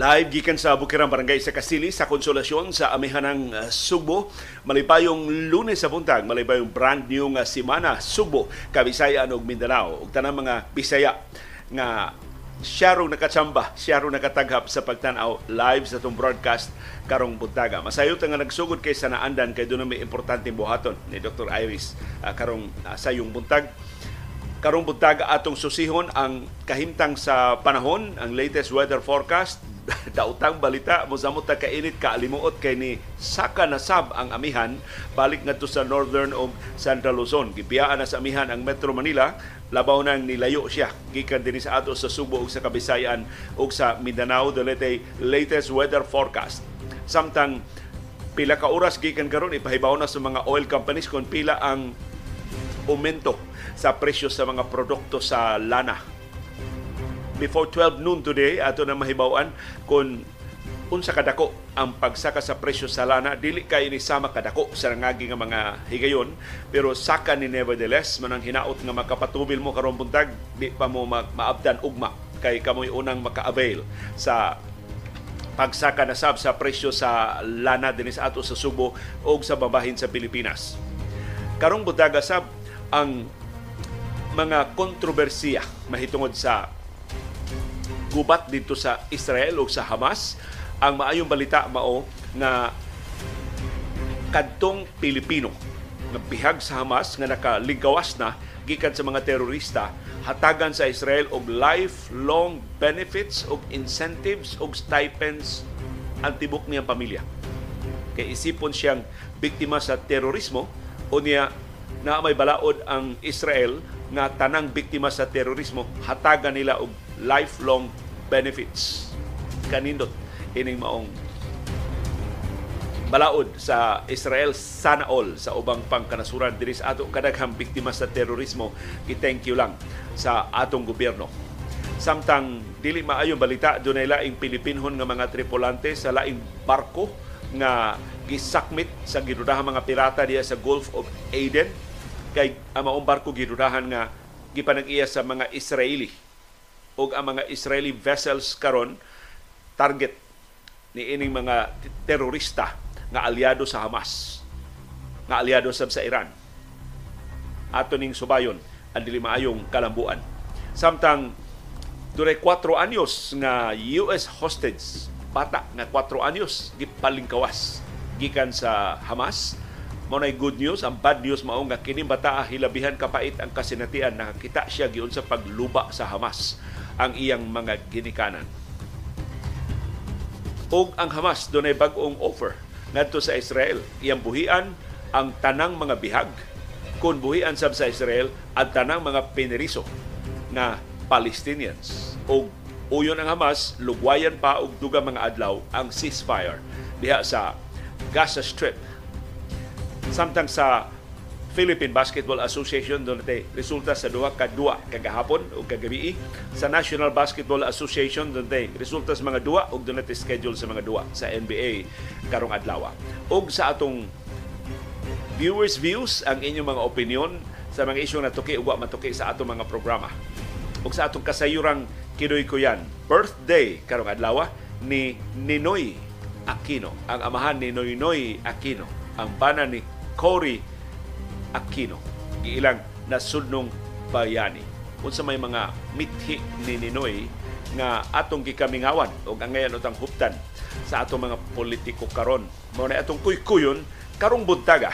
Live gikan sa Bukirang Barangay sa Kasili sa Konsolasyon sa Amihanang uh, Subo. Malipayong lunes sa buntag, malipayong brand new nga simana Subo, Kabisayan ug Mindanao. Ug tanang mga Bisaya nga siya nakatsamba, siya nakataghap sa pagtanaw live sa itong broadcast karong buntaga. Masayo nga nagsugod kay sa naandan kay doon may importanteng buhaton ni Dr. Iris uh, karong uh, sayong buntag karong buntaga atong susihon ang kahimtang sa panahon, ang latest weather forecast. Dautang balita mo samot ta kainit ka alimuot kay ni saka na sab ang amihan. Balik ngadto sa northern o central Luzon. Gibiyaan na sa amihan ang Metro Manila. Labaw nang nilayo siya. Gikan dinhi sa ato sa Subo ug sa Kabisayan ug sa Mindanao. Dili latest weather forecast. Samtang pila ka oras gikan karon ipahibaw na sa mga oil companies kung pila ang aumento sa presyo sa mga produkto sa lana before 12 noon today ato na mahibawan kung unsa kadako ang pagsaka sa presyo sa lana dili kay ni sama kadako sa nangagi nga mga higayon pero saka ni nevertheless manang hinaot nga makapatubil mo karon buntag di pa mo ma- maabdan ugma kay kamoy unang maka-avail sa pagsaka na sab sa presyo sa lana dinhi sa ato sa Subo o sa babahin sa Pilipinas. Karong butaga sab ang mga kontrobersiya mahitungod sa gubat dito sa Israel o sa Hamas. Ang maayong balita mao nga kadtong Pilipino nga bihag sa Hamas nga nakaligawas na gikan sa mga terorista hatagan sa Israel og lifelong benefits og incentives og stipends ang tibok niyang pamilya. Kay isipon siyang biktima sa terorismo o niya na may balaod ang Israel nga tanang biktima sa terorismo. Hatagan nila og lifelong benefits. Kanindot ining maong balaod sa Israel sana all sa ubang pangkanasuran. Diri sa ato kadaghang biktima sa terorismo. Gi-thank you lang sa atong gobyerno. Samtang dili maayong balita dunay laing Pilipinhon nga mga tripulante sa laing barko nga gisakmit sa gidudahang mga pirata diya sa Gulf of Aden. Kay ang maong barko gidudahan nga gipanag-iya sa mga Israeli. O ang mga Israeli vessels karon target ni ining mga terorista nga aliado sa Hamas nga aliado sab sa Iran. Ato ning subayon ang dili maayong kalambuan. Samtang dure 4 anyos nga US hostage bata nga 4 anyos gipalingkawas. Gikan sa Hamas mao nay good news. Ang bad news mao nga kini bata hilabihan kapait ang kasinatian. Nakakita siya giun sa pagluba sa Hamas ang iyang mga ginikanan. Ug ang Hamas dunay bag-ong offer ngadto sa Israel. Iyang buhian ang tanang mga bihag. Kung buhian sab sa Israel ang tanang mga pineriso na Palestinians. Ug uyon ang Hamas lugwayan pa og dugang mga adlaw ang ceasefire diha sa Gaza Strip. Samtang sa Philippine Basketball Association natin resulta sa duha ka duwa kagahapon o kagabi. Sa National Basketball Association natin resulta sa mga duwa doon natin schedule sa mga duwa sa NBA karong adlaw. Og sa atong viewers views ang inyong mga opinion sa mga isyu na tuki ug matuki sa atong mga programa ug sa atong kasayurang kidoy ko yan. Birthday karong adlaw ni Ninoy Aquino. Ang amahan ni Noynoy Aquino. Ang bana ni Cory Aquino. Giilang nasudnong bayani. Unsa may mga mithi ni Ninoy nga atong gikamingawan o ang ngayon utang huptan sa atong mga politiko karon. Mao na atong kuykuyon karong buntaga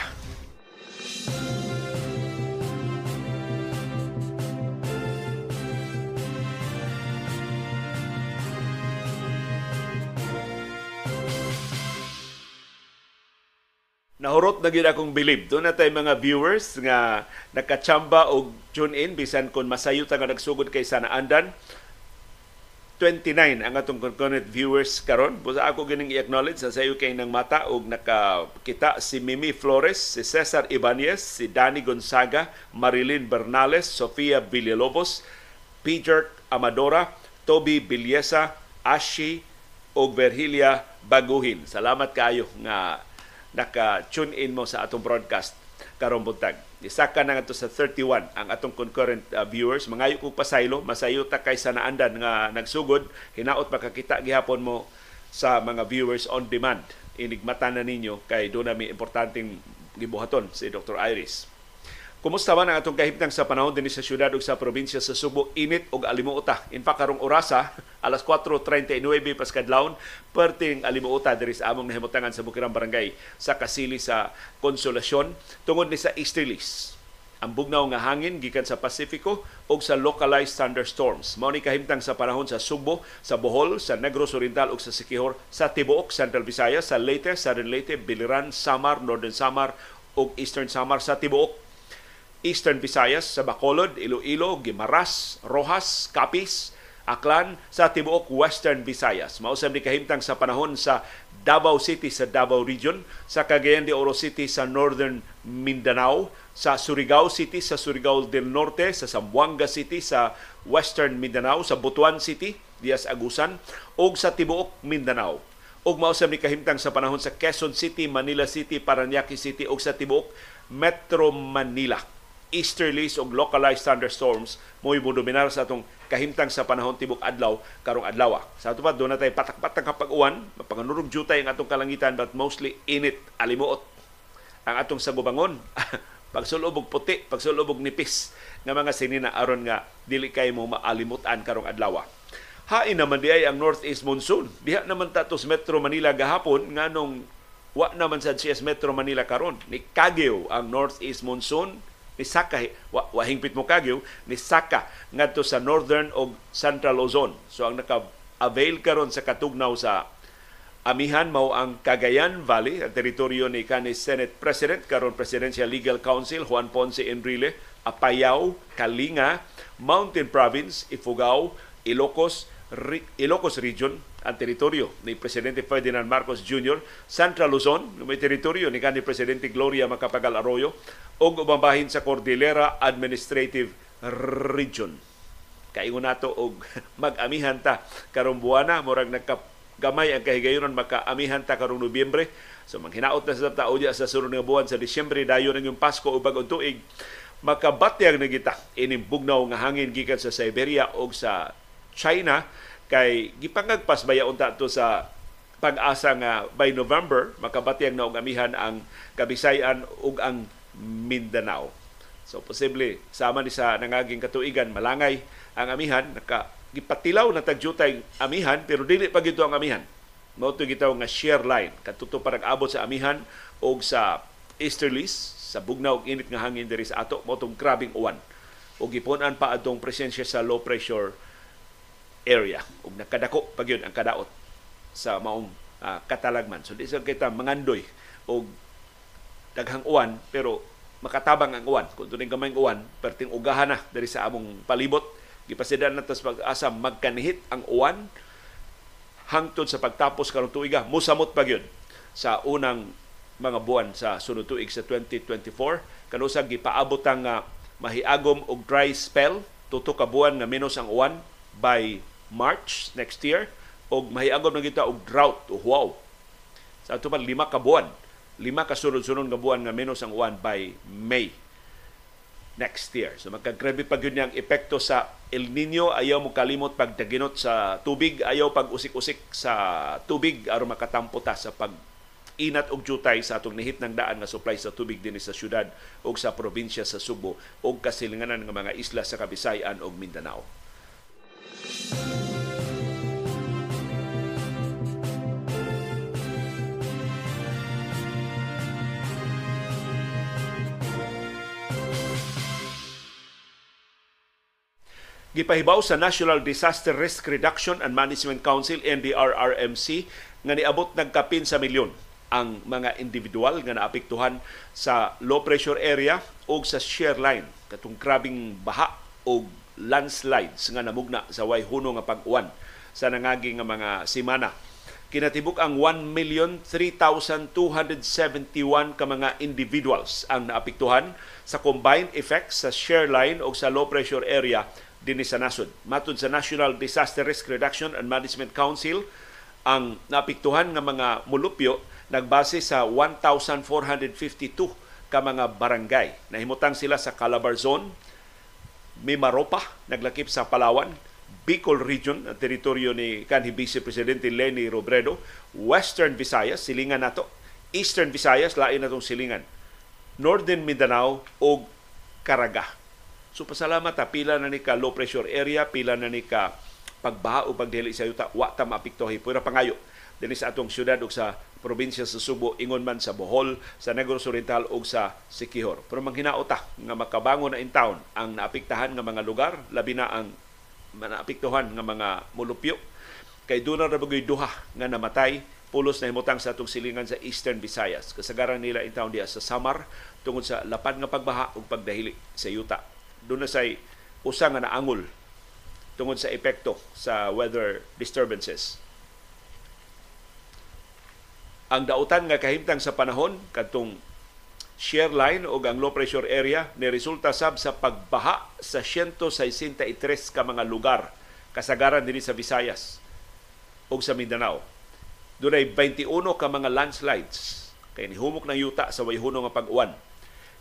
nahurot na gyud akong believe. Doon na tayo mga viewers nga nakachamba og tune in bisan kon masayo ta nga nagsugod kay sana andan. 29 ang atong concurrent viewers karon. Busa ako gining i-acknowledge sa sayo kay nang mata og nakakita si Mimi Flores, si Cesar Ibanez, si Danny Gonzaga, Marilyn Bernales, Sofia Villalobos, Peter Amadora, Toby Bilyesa, Ashi og Verhilia Baguhin. Salamat kaayo nga naka-tune in mo sa atong broadcast karong buntag. Isa ka na nga sa 31 ang atong concurrent uh, viewers. Mangayo kong pasaylo, masayo ta kay sa naandan nga nagsugod, hinaot makakita gihapon mo sa mga viewers on demand. Inigmata na ninyo kay doon na may importanteng gibuhaton si Dr. Iris. Kumusta man ang atong kahimtang sa panahon din sa syudad ug sa probinsya sa Subo, init ug alimuota. In fact, karong orasa, alas 4.39 paskadlawon, perting alimuota diri sa among nahimutangan sa Bukirang Barangay sa Kasili sa Konsolasyon tungod ni sa easterlies. Ang bugnaw nga hangin gikan sa Pasifiko ug sa localized thunderstorms. Mao ni kahimtang sa panahon sa Subo, sa Bohol, sa Negros Oriental ug sa Siquijor, sa Tibuok, Central Visayas, sa Leyte, Southern Leyte, Biliran, Samar, Northern Samar ug Eastern Samar sa Tibuok Eastern Visayas sa Bacolod, Iloilo, Gimaras, Rojas, Capiz, Aklan sa tibuok Western Visayas. Mausab ni kahimtang sa panahon sa Davao City sa Davao Region, sa Cagayan de Oro City sa Northern Mindanao, sa Surigao City sa Surigao del Norte, sa Zamboanga City sa Western Mindanao, sa Butuan City, Dias Agusan, ug sa tibuok Mindanao. Ug mausab ni kahimtang sa panahon sa Quezon City, Manila City, Paranaque City ug sa tibuok Metro Manila easterlies o localized thunderstorms mo dominar sa atong kahimtang sa panahon tibok adlaw karong adlaw. Sa ato pa doon natay patak-patak kapag uwan, mapanganurog jutay ang atong kalangitan but mostly init, alimuot ang atong sagubangon. pagsulubog puti, pagsulubog nipis nga mga sinina aron nga dili kay mo maalimutan karong adlaw. Hain naman di ay ang northeast monsoon. Diha naman tatos Metro Manila gahapon nga nung wa naman sa CS Metro Manila karon ni Kagyo ang northeast monsoon ni Saka wa, hingpit mo kagyo ni Saka ngadto sa Northern o Central Luzon. So ang naka-avail karon sa katugnaw sa Amihan mao ang Cagayan Valley, ang teritoryo ni kanis Senate President karon Presidential Legal Council Juan Ponce Enrile, Apayao, Kalinga, Mountain Province, Ifugao, Ilocos, Ilocos Region, ang teritoryo ni Presidente Ferdinand Marcos Jr. Central Luzon, may teritoryo ni kanhi Presidente Gloria Macapagal Arroyo, o umabahin sa Cordillera Administrative Region. Kaingon nato og mag-amihan ta karong buwana murag nagkagamay ang kahigayonon maka-amihan ta karong Nobyembre. So manghinaot na sa tao sa sunod nga buwan sa Disyembre dayon ang yung Pasko o bagong tuig makabatyag na kita ining bugnaw nga hangin gikan sa Siberia o sa China kay gipangagpas baya unta to sa pag-asa nga by November makabatyang na og amihan ang Kabisayan ug ang Mindanao. So posible sama ni sa nangaging katuigan malangay ang amihan naka gipatilaw na tagjutay amihan pero dili pa gito ang amihan. Mao to gitaw nga share line katuto parang abot sa amihan og sa easterlies sa bugnaw og init nga hangin diri sa ato mao tong grabing uwan. Og gipunan pa atong presensya sa low pressure area ug nakadako pag yun ang kadaot sa maong uh, katalagman. So di sa kita mangandoy og daghang uwan pero makatabang ang uwan. Kung tuning gamay uwan, perting ugahan na dari sa among palibot. Gipasidan na tas pag-asa magkanihit ang uwan hangtod sa pagtapos karong tuiga. Musamot pa sa unang mga buwan sa sunod tuig sa 2024. Kanusag gipaabot ang uh, mahiagom og dry spell tuto ka buwan nga menos ang uwan by March next year og mahiagom na kita og drought o wow. Sa ato pa lima ka buwan, lima ka sunod-sunod nga buwan nga menos ang uwan by May next year. So magkagrabe pa gyud ang epekto sa El Nino, ayaw mo kalimot pagdaginot sa tubig, ayaw pag usik-usik sa tubig aron makatampo ta sa pag inat og jutay sa atong nihit ng daan nga supply sa tubig dinhi sa syudad o sa probinsya sa Subo o kasilinganan ng mga isla sa Kabisayan ug Mindanao. Gipahibaw sa National Disaster Risk Reduction and Management Council NDRRMC nga niabot nagkapin sa milyon ang mga individual nga naapektuhan sa low pressure area o sa shear line. Katong grabing baha o landslides nga namugna sa way huno nga pag-uwan sa nangagi nga mga simana. Kinatibuk ang 1,003,271 ka mga individuals ang naapektuhan sa combined effects sa shear line o sa low pressure area dinhi sa nasod. Matud sa National Disaster Risk Reduction and Management Council, ang naapektuhan nga mga mulupyo nagbase sa 1,452 ka mga barangay. Nahimutang sila sa Calabar Zone, Mimaropa, naglakip sa Palawan, Bicol Region, ang teritoryo ni kanhi Vice Presidente Lenny Robredo, Western Visayas, silingan nato, Eastern Visayas, lain na silingan, Northern Mindanao o Caraga. So pasalamat ha, pila na ni ka low pressure area, pila na ni ka pagbaha o pagdili sa yuta, wa ta maapektuhi. Pura pangayo dinhi sa atong syudad ug sa probinsya sa Subo, ingon man sa Bohol, sa Negros Oriental ug sa Siquijor. Pero manghinaota nga makabangon na in town ang naapektahan nga mga lugar, labi na ang naapektuhan nga mga mulupyo kay doon na bagoy duha nga namatay pulos na himutang sa atong silingan sa Eastern Visayas. Kasagaran nila in town diya sa Samar tungod sa lapad nga pagbaha ug pagdahili sa yuta. Doon say usa nga naangol tungod sa epekto sa weather disturbances. Ang dautan nga kahimtang sa panahon kadtong shear line o ang low pressure area ni resulta sab sa pagbaha sa 163 ka mga lugar kasagaran dinhi sa Visayas ug sa Mindanao. Dunay 21 ka mga landslides kay nihumok ng yuta sa wayhuno nga pag-uwan.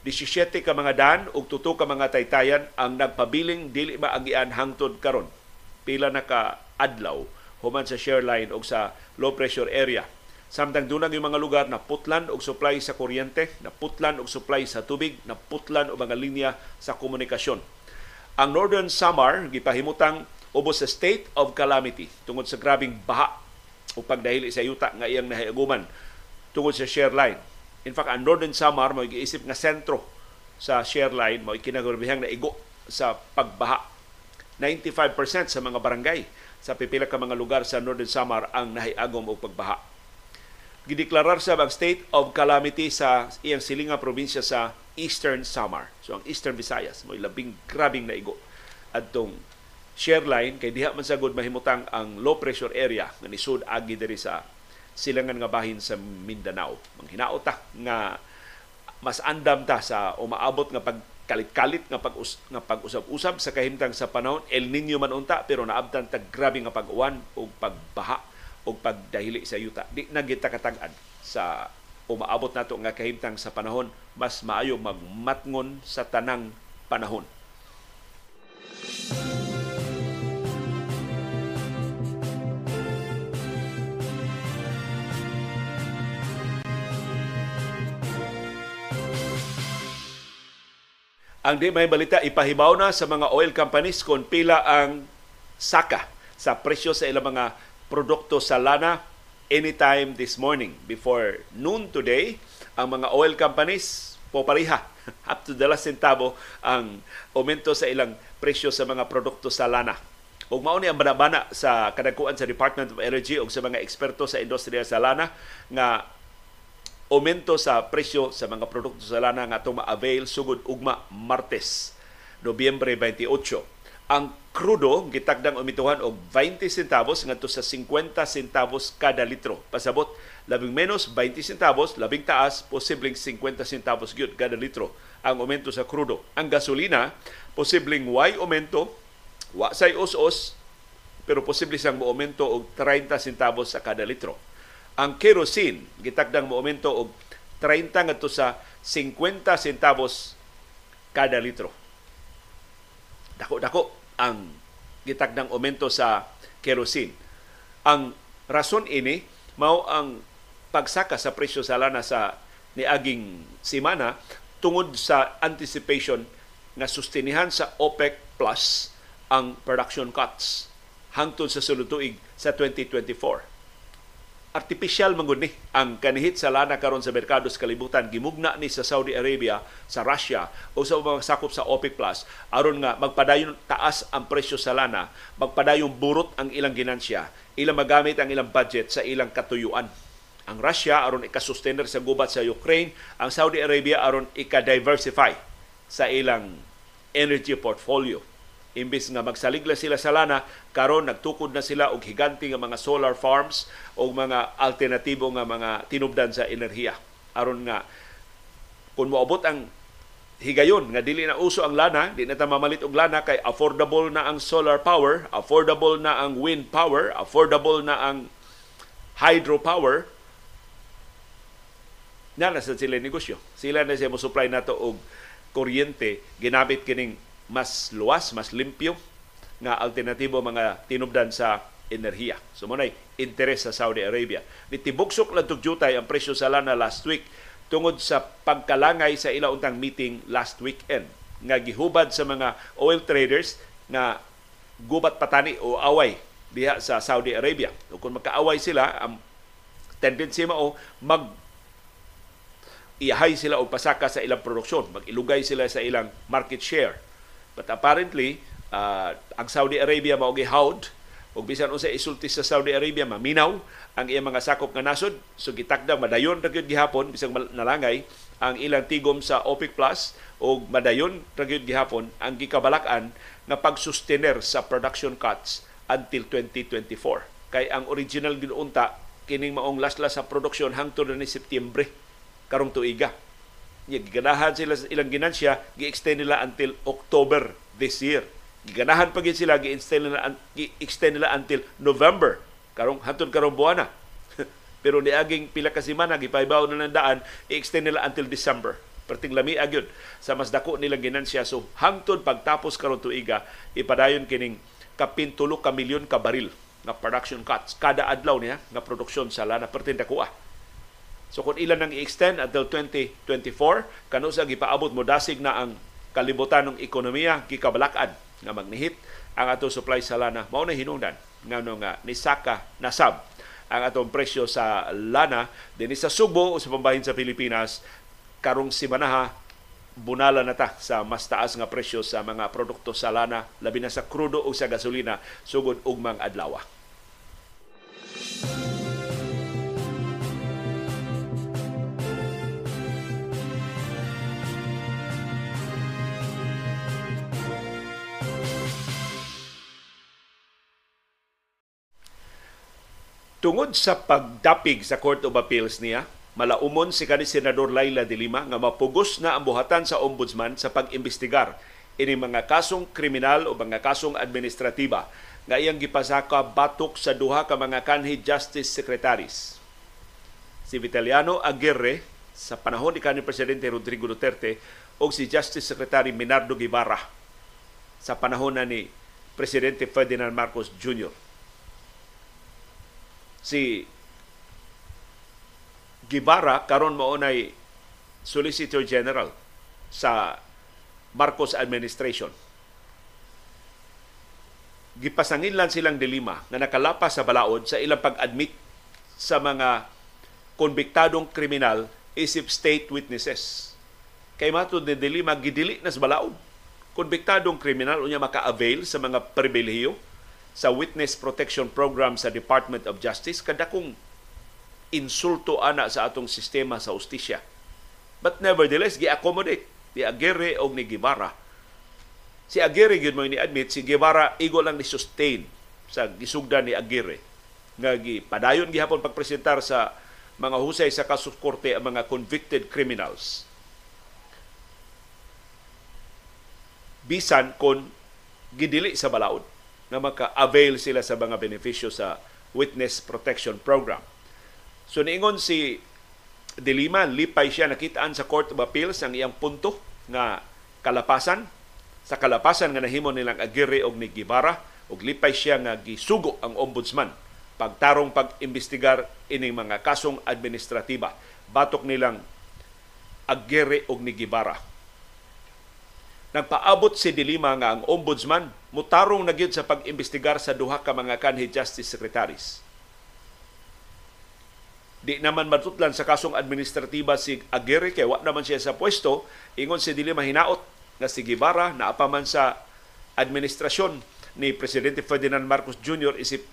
17 ka mga daan ug tuto ka mga taytayan ang nagpabiling dili ba ang ian hangtod karon. Pila na ka adlaw human sa shear line ug sa low pressure area Samtang dunang yung mga lugar na putlan og supply sa kuryente, na putlan og supply sa tubig, na putlan og mga linya sa komunikasyon. Ang Northern Samar gipahimutang ubos sa state of calamity tungod sa grabing baha o pagdahili sa yuta nga iyang nahiaguman tungod sa share line. In fact, ang Northern Samar mo giisip nga sentro sa share line mo kinagarbihang na igo sa pagbaha. 95% sa mga barangay sa pipila ka mga lugar sa Northern Samar ang nahiagom og pagbaha gideklarar sa ang state of calamity sa iyang silinga probinsya sa Eastern Samar. So ang Eastern Visayas mo labing grabing naigo adtong share line kay diha man sagod mahimutang ang low pressure area nga nisud agi diri sa silangan nga bahin sa Mindanao. Manghinaot ta nga mas andam ta sa umaabot nga pagkalit-kalit nga pag nga pag-usab-usab sa kahimtang sa panahon El Nino man unta pero naabtan ta grabe nga pag-uwan o pagbaha o pagdahili sa yuta. Di na kita sa umaabot nato nga kahimtang sa panahon, mas maayo magmatngon sa tanang panahon. Ang di may balita ipahibaw na sa mga oil companies kung pila ang saka sa presyo sa ilang mga produkto sa lana anytime this morning. Before noon today, ang mga oil companies popariha up to the last centavo ang aumento sa ilang presyo sa mga produkto sa lana. Ug mao ni ang banabana sa kadagkuan sa Department of Energy ug sa mga eksperto sa industriya sa lana nga aumento sa presyo sa mga produkto sa lana nga itong ma-avail sugod ugma Martes, Nobyembre 28 ang krudo gitagdang umituhan og 20 centavos ngadto sa 50 centavos kada litro. Pasabot labing menos 20 centavos, labing taas posibleng 50 centavos gyud kada litro ang aumento sa krudo. Ang gasolina posibleng way aumento, wa say os-os pero posible siyang moaumento og 30 centavos sa kada litro. Ang kerosene gitagdang moaumento og 30 ngadto sa 50 centavos kada litro dako-dako ang gitagdang aumento sa kerosene. Ang rason ini mao ang pagsaka sa presyo sa lana sa niaging simana tungod sa anticipation nga sustinihan sa OPEC Plus ang production cuts hangtod sa sulod tuig sa 2024 artificial mangud ni ang kanihit sa lana karon sa merkado sa kalibutan. Gimugna ni sa Saudi Arabia, sa Russia o sa mga sakop sa OPEC Plus. Aron nga magpadayon taas ang presyo sa lana, magpadayon burot ang ilang ginansya, ilang magamit ang ilang budget sa ilang katuyuan. Ang Russia aron ikasustainer sa gubat sa Ukraine, ang Saudi Arabia aron ika-diversify sa ilang energy portfolio imbis nga magsaligla sila sa lana karon nagtukod na sila og higante nga mga solar farms o mga alternatibo nga mga tinubdan sa enerhiya aron nga kung moabot ang higayon nga dili na uso ang lana, di na ta mamalit og lana kay affordable na ang solar power, affordable na ang wind power, affordable na ang hydropower. Na sa sila negosyo. Sila na siya mo supply nato og kuryente ginamit kining mas luwas, mas limpyo nga alternatibo mga tinubdan sa enerhiya. So mo interes sa Saudi Arabia. Nitibugsok lang tugyutay ang presyo sa lana last week tungod sa pagkalangay sa ila untang meeting last weekend nga gihubad sa mga oil traders na gubat patani o away diha sa Saudi Arabia. O kung magkaaway sila, ang tendency mao mag iyahay sila o pasaka sa ilang produksyon, mag-ilugay sila sa ilang market share. But apparently, uh, ang Saudi Arabia mao gihawd ug bisan unsa isulti sa Saudi Arabia maminaw ang iyang mga sakop nga nasod. So gitakda madayon ra gyud gihapon bisag nalangay ang ilang tigom sa OPEC Plus o madayon ra gyud gihapon ang gikabalak-an nga pagsustener sa production cuts until 2024 kay ang original ginunta kining maong laslas sa produksyon hangtod ni Setyembre karong tuiga giganahan sila ilang ginansya, gi-extend nila until October this year. Giganahan pa gid sila gi-extend nila gi-extend nila until November karong hantod karong buwana. Pero niaging pila ka semana gipaybaw na ng daan, i-extend nila until December. Perting lami agyod sa mas dako nilang ginansya. So hangtod pagtapos karong tuiga, ipadayon kining kapintulo ka milyon ka baril nga production cuts kada adlaw niya nga produksyon sa lana perting dakuha So kung ilan nang i-extend until 2024, kano sa gipaabot mo dasig na ang kalibutan ng ekonomiya gikabalakan nga magnihit ang ato supply sa lana mao na hinungdan nga no nga nisaka nasab ang atong presyo sa lana dinhi sa Subo o sa pambahin sa Pilipinas karong simanaha bunala na ta sa mas taas nga presyo sa mga produkto sa lana labi na sa krudo o sa gasolina sugod ugmang adlaw. Tungod sa pagdapig sa Court of Appeals niya, malaumon si kanhi Senador Laila de Lima nga mapugos na ang buhatan sa ombudsman sa pag-imbestigar ini mga kasong kriminal o mga kasong administratiba nga iyang gipasaka batok sa duha ka mga kanhi justice secretaries. Si Vitaliano Aguirre sa panahon ni kanhi presidente Rodrigo Duterte o si Justice Secretary Minardo Guevara sa panahon na ni Presidente Ferdinand Marcos Jr si Gibara karon mo nay Solicitor General sa Marcos administration. Gipasangin lang silang dilima na nakalapas sa balaod sa ilang pag-admit sa mga konbiktadong kriminal isip state witnesses. Kay matud ni dilima gidili na sa balaod. Konbiktadong kriminal unya maka-avail sa mga pribilehiyo sa Witness Protection Program sa Department of Justice kadakong insulto ana sa atong sistema sa ustisya. But nevertheless, gi-accommodate ni Aguirre o ni Guevara. Si Aguirre gyud mo ni admit si Guevara igo lang ni sustain sa gisugdan ni Aguirre nga gipadayon gihapon pagpresentar sa mga husay sa kasus korte ang mga convicted criminals. Bisan kon gidili sa balaod na maka-avail sila sa mga benepisyo sa Witness Protection Program. So niingon si Dilima, lipay siya nakitaan sa Court of Appeals ang iyang punto nga kalapasan. Sa kalapasan nga nahimo nilang Aguirre og ni Gibara ug lipay siya nga gisugo ang ombudsman pagtarong pag-imbestigar ining mga kasong administratiba. Batok nilang Aguirre og ni Gibara Nagpaabot si Dilima nga ang ombudsman mutarong na sa pag-imbestigar sa duha ka mga kanhi justice secretaries. Di naman matutlan sa kasong administratiba si Aguirre kay wa naman siya sa pwesto, ingon si Dilima hinaot nga si Gibara na apaman sa administrasyon ni Presidente Ferdinand Marcos Jr. isip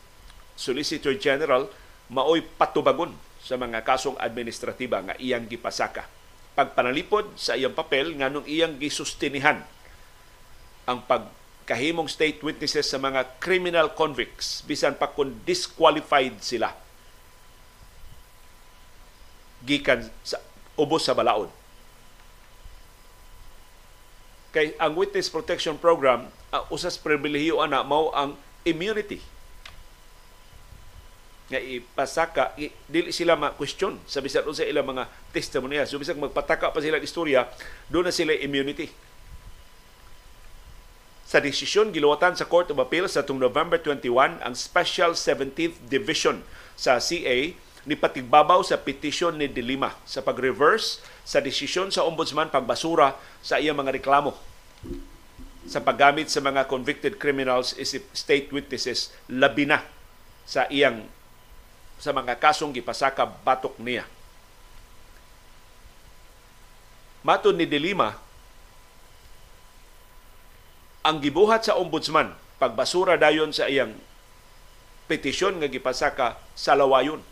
Solicitor General maoy patubagon sa mga kasong administratiba nga iyang gipasaka pagpanalipod sa iyang papel nganong iyang gisustinihan ang pagkahimong state witnesses sa mga criminal convicts bisan pa kung disqualified sila gikan sa ubos sa balaod. Kay ang Witness Protection Program, uh, usas pribilehiyo ana mao ang immunity nga ipasaka i, dili sila ma-question. Sa bisan sa ilang mga testimonya so bisag magpataka pa sila istorya do na sila immunity. Sa desisyon giluwatan sa Court of Appeal sa tung November 21 ang Special 17th Division sa CA ni patigbabaw sa petisyon ni Dilima sa pag-reverse sa desisyon sa ombudsman pagbasura sa iyang mga reklamo sa paggamit sa mga convicted criminals isip state witnesses labi na sa iyang sa mga kasong gipasaka batok niya. Matod ni Dilima, ang gibuhat sa ombudsman pagbasura dayon sa iyang petisyon nga gipasaka sa lawayon.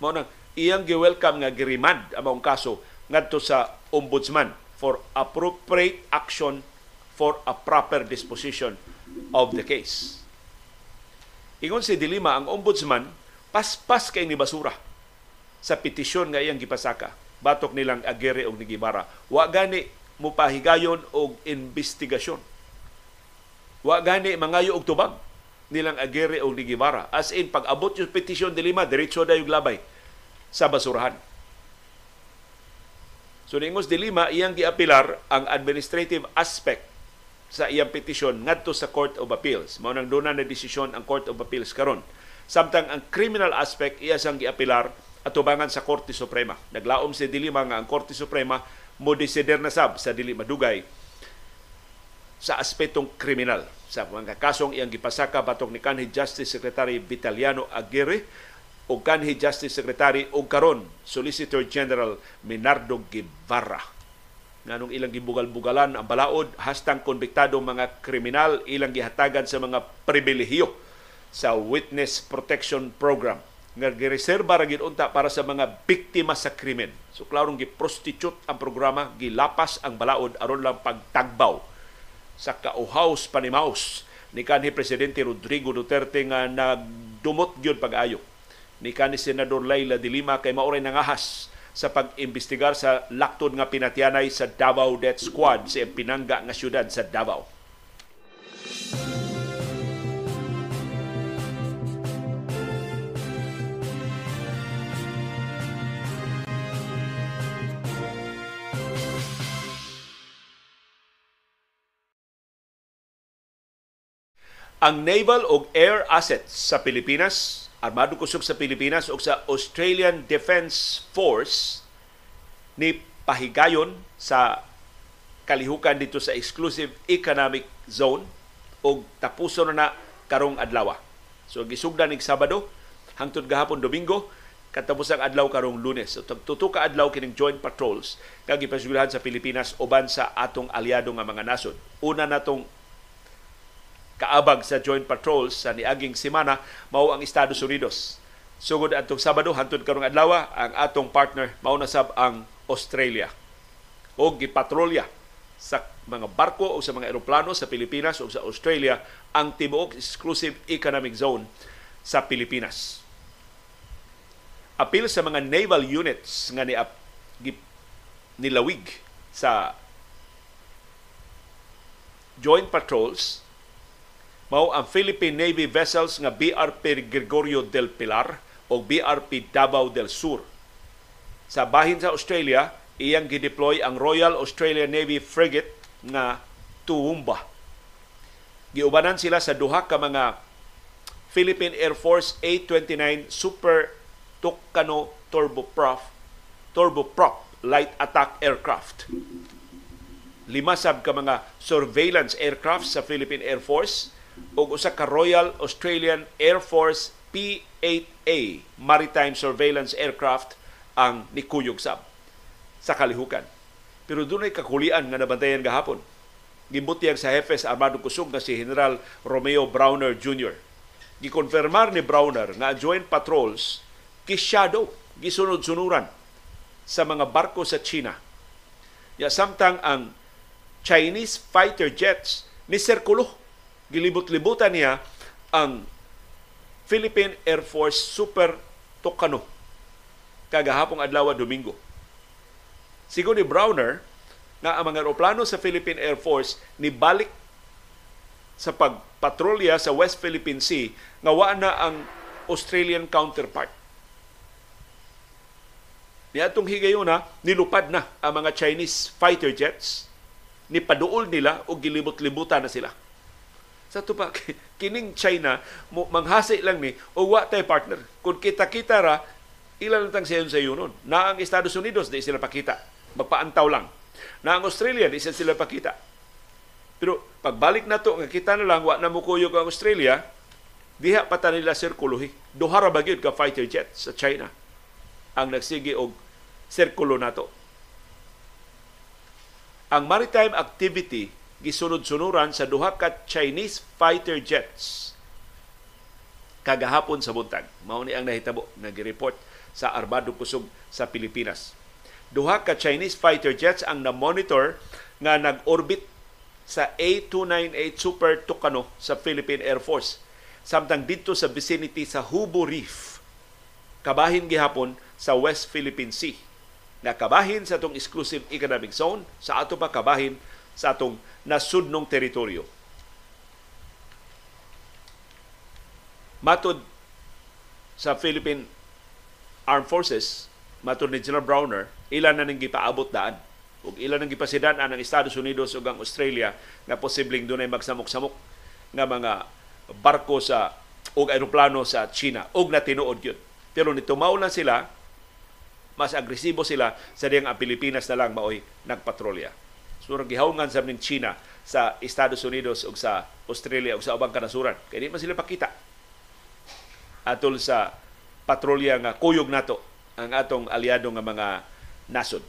Mao nang iyang gi-welcome nga girimand ang kaso ngadto sa ombudsman for appropriate action for a proper disposition of the case. Ingon si Dilima, ang ombudsman paspas kay ni basura sa petisyon nga iyang gipasaka. Batok nilang Agere og Nigibara. Wa gani mo pahigayon og investigasyon Wa gani mangayo og tubag nilang Aguirre o Ligibara. As in, pag abot yung petisyon de Lima, diretso na yung labay sa basurahan. So ningos de Lima, iyang giapilar ang administrative aspect sa iyang petisyon ngadto sa Court of Appeals. Mao nang doon na desisyon ang Court of Appeals karon. Samtang ang criminal aspect iya sang giapilar atubangan sa Korte Suprema. Naglaom si Dilima nga ang Korte Suprema mo desider na sab sa dili madugay sa aspetong kriminal. Sa mga kasong iyang gipasaka batok ni kanhi Justice Secretary Vitaliano Aguirre o kanhi Justice Secretary o karon Solicitor General Minardo Guevara. Nganong ilang gibugal-bugalan ang balaod hastang konbiktadong mga kriminal ilang gihatagan sa mga pribilehiyo sa Witness Protection Program nga gireserba ra gid unta para sa mga biktima sa krimen. So klarong gi-prostitute ang programa, gilapas ang balaod aron lang pagtagbaw sa kauhaws panimaos ni kanhi presidente Rodrigo Duterte nga nagdumot gyud pag-ayo ni kanhi senador Laila de Lima kay maoray nangahas sa pag-imbestigar sa laktod nga pinatyanay sa Davao Death Squad sa pinangga nga syudad sa Davao. Ang naval o air assets sa Pilipinas, armado kusog sa Pilipinas o sa Australian Defence Force ni pahigayon sa kalihukan dito sa exclusive economic zone o tapuso na na karong adlaw. So gisugdan nig Sabado hangtod gahapon Domingo katapos ang adlaw karong Lunes. So tuto ka adlaw kining joint patrols kag ipasugurahan sa Pilipinas uban sa atong aliado nga mga nasod. Una natong kaabag sa joint patrols sa niaging semana mao ang Estados Unidos. Sugod atong Sabado hantod karong adlaw ang atong partner mao na sab ang Australia. O gipatrolya sa mga barko o sa mga eroplano sa Pilipinas o sa Australia ang tibuok exclusive economic zone sa Pilipinas. Apil sa mga naval units nga ni nilawig sa joint patrols mao ang Philippine Navy vessels nga BRP Gregorio del Pilar o BRP Davao del Sur. Sa bahin sa Australia, iyang gideploy ang Royal Australian Navy frigate nga Tuumba. Giubanan sila sa duha ka mga Philippine Air Force A-29 Super Tucano Turboprop Turboprop light attack aircraft. Lima sab ka mga surveillance aircraft sa Philippine Air Force og usa ka Royal Australian Air Force P-8A maritime surveillance aircraft ang nikuyog sab sa kalihukan. Pero dunay kakulian nga nabantayan gahapon. Gibutyag sa Jefes Armado Kusog nga si General Romeo Browner Jr. Gikonfirmar ni Browner nga joint patrols kisyado gisunod-sunuran sa mga barko sa China. Ya samtang ang Chinese fighter jets ni sirkulo gilibot-libutan niya ang Philippine Air Force Super Tucano kagahapong adlaw Domingo. Sigo ni Browner na ang mga aeroplano sa Philippine Air Force ni balik sa pagpatrolya sa West Philippine Sea nga wa na ang Australian counterpart. Niadtong higayuna nilupad na ang mga Chinese fighter jets ni paduol nila o gilibot-libutan na sila. Sa to pa, kining China, manghasi lang ni, o wa tay partner. Kung kita-kita ra, ilan lang sayon sa yunon. Na ang Estados Unidos, di sila pakita. Magpaantaw lang. Na ang Australia, di sila pakita. Pero pagbalik na to, kita na lang, wa na mo kuyog ang Australia, diha pa ta nila sirkulohi. Duha ra bagyod ka fighter jet sa China ang nagsige og sirkulo nato. Ang maritime activity gisunod-sunuran sa duha ka Chinese fighter jets kagahapon sa buntag. Mao ni ang nahitabo nga gi-report sa Armado Kusog sa Pilipinas. Duha ka Chinese fighter jets ang na-monitor nga nag-orbit sa A298 Super Tucano sa Philippine Air Force. Samtang dito sa vicinity sa Hubo Reef, kabahin gihapon sa West Philippine Sea. Na kabahin sa atong exclusive economic zone, sa ato pa kabahin sa atong nasudnong teritoryo. Matod sa Philippine Armed Forces, matod ni General Browner, ilan na ning gipaabot daan ug ilan ang gipasidan ang Estados Unidos ug ang Australia nga posibleng dunay magsamok-samok nga mga barko sa ug eroplano sa China ug natinuod gyud. Pero nitumaw na sila mas agresibo sila sa diyang ang Pilipinas na lang maoy nagpatrolya. So gihawngan sa ning China sa Estados Unidos ug sa Australia ug sa ubang kanasuran. Kay di man sila pakita atol sa patrolya nga kuyog nato ang atong aliado nga mga nasod.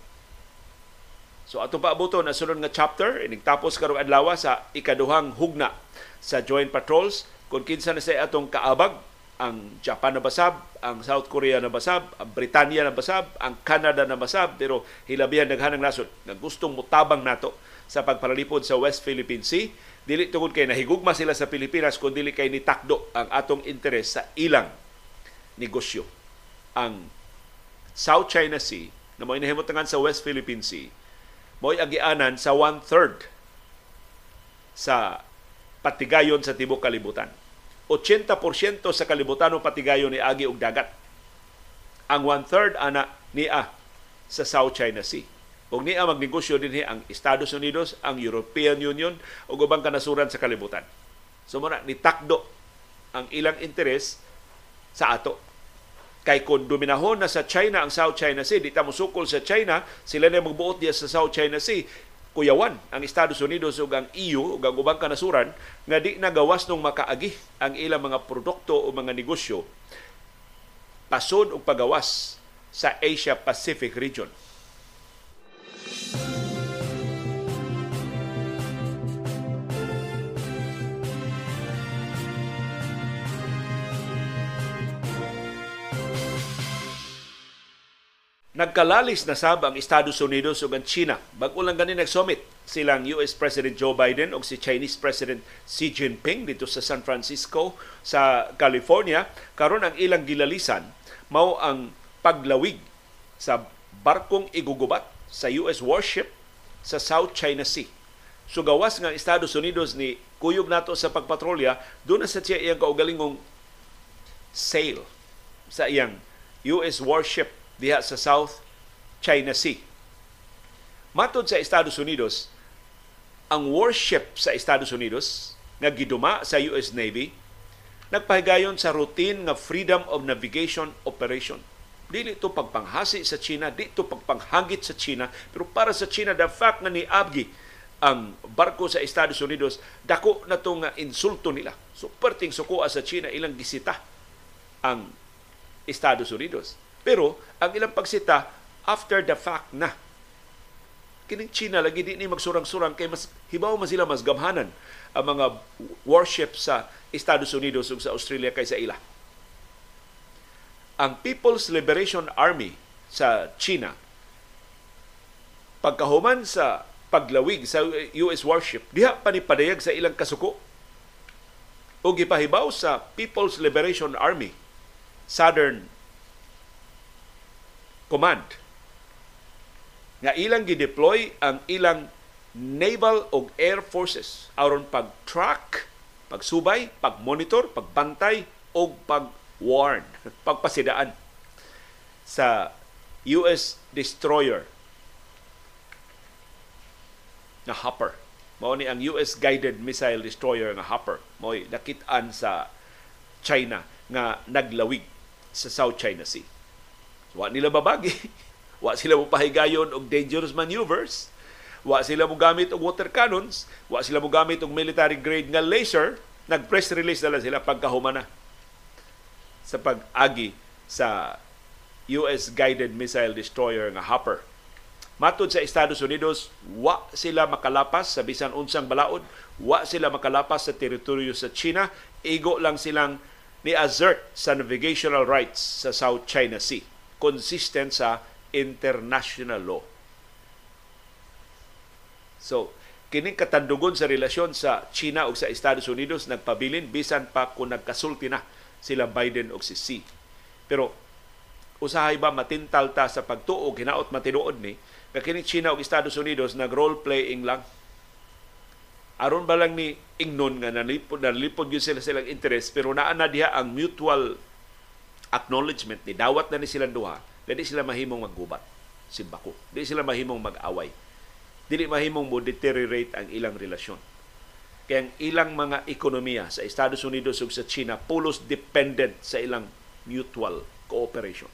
So ato pa abuton na sunod nga chapter inig tapos karong adlaw sa ikaduhang hugna sa joint patrols kung kinsa na sa atong kaabag ang Japan na basab, ang South Korea na basab, ang Britanya na basab, ang Canada na basab, pero hilabihan naghanang nasod nga gustong mutabang nato sa pagparalipod sa West Philippine Sea. Dili tungod kay nahigugma sila sa Pilipinas kung dili kay nitakdo ang atong interes sa ilang negosyo. Ang South China Sea na mo inahimutangan sa West Philippine Sea mo'y agianan sa one-third sa patigayon sa tibok kalibutan. 80% sa kalibutan ng patigayon ni agi og dagat. Ang one-third ana niya sa South China Sea. Ug niya magnegosyo dinhi ang Estados Unidos, ang European Union ug ubang kanasuran sa kalibutan. So muna nitakdo ang ilang interes sa ato Kay kung dominahon na sa China ang South China Sea, di ta musukol sa China, sila na magbuot diya sa South China Sea, kuyawan ang Estados Unidos ug ang EU ug ang ubang kanasuran nga di nagawas nung makaagi ang ilang mga produkto o mga negosyo pasod og pagawas sa Asia Pacific region. Nagkalalis na sab ang Estados Unidos ug ang China. Bag-o lang gani nag-summit silang US President Joe Biden ug si Chinese President Xi Jinping dito sa San Francisco sa California. Karon ang ilang gilalisan mao ang paglawig sa barkong igugubat sa US warship sa South China Sea. So gawas nga Estados Unidos ni kuyog nato sa pagpatrolya, doon na sa siya iyang kaugalingong sail sa iyang US warship diha sa South China Sea. Matod sa Estados Unidos, ang warship sa Estados Unidos nga giduma sa US Navy nagpahigayon sa routine nga freedom of navigation operation. Dili ito pagpanghasi sa China, di ito pagpanghagit sa China, pero para sa China, the fact nga ni Abgi ang barko sa Estados Unidos, dako na ito nga insulto nila. So, perting sukuha sa China, ilang gisita ang Estados Unidos. Pero ang ilang pagsita after the fact na kining China lagi di ni magsurang-surang kay mas hibaw man sila mas gamhanan ang mga warship sa Estados Unidos ug sa Australia kaysa ila. Ang People's Liberation Army sa China pagkahuman sa paglawig sa US warship diha pa ni padayag sa ilang kasuko o gipahibaw sa People's Liberation Army Southern Command nga ilang gideploy ang ilang naval o air forces aron pag-track, pagsubay, pag-monitor, pagbantay o pag-warn, pagpasidaan sa US destroyer nga Hopper. Mao ni ang US guided missile destroyer nga Hopper. Mao nakit-an sa China nga naglawig sa South China Sea. Wa nila babagi. Wa sila mo pahigayon og dangerous maneuvers. Wa sila mo gamit og water cannons. Wa sila mo gamit og military grade nga laser. Nag-press release na sila pagkahumana sa pag-agi sa US guided missile destroyer nga Hopper. Matod sa Estados Unidos, wa sila makalapas sa bisan unsang balaod, wa sila makalapas sa teritoryo sa China, igo lang silang ni-assert sa navigational rights sa South China Sea, consistent sa international law. So, kining katandugon sa relasyon sa China ug sa Estados Unidos nagpabilin bisan pa kung nagkasulti na sila Biden o si Xi. Pero usahay ba matintal ta sa pagtuo hinaot matinuod ni nga kini China ug Estados Unidos nag role playing lang aron ba lang ni ingnon nga nalipod nalipod gyud sila silang interest pero naa na diha ang mutual acknowledgement ni dawat na ni silang duha dili sila mahimong maggubat simbako dili sila mahimong mag-away dili mahimong mo deteriorate ang ilang relasyon kaya ang ilang mga ekonomiya sa Estados Unidos ug sa China pulos dependent sa ilang mutual cooperation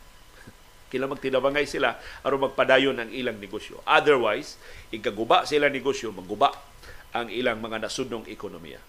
kila magtinabangay sila aron magpadayon ang ilang negosyo. Otherwise, ikaguba sila negosyo, magguba ang ilang mga nasudnong ekonomiya.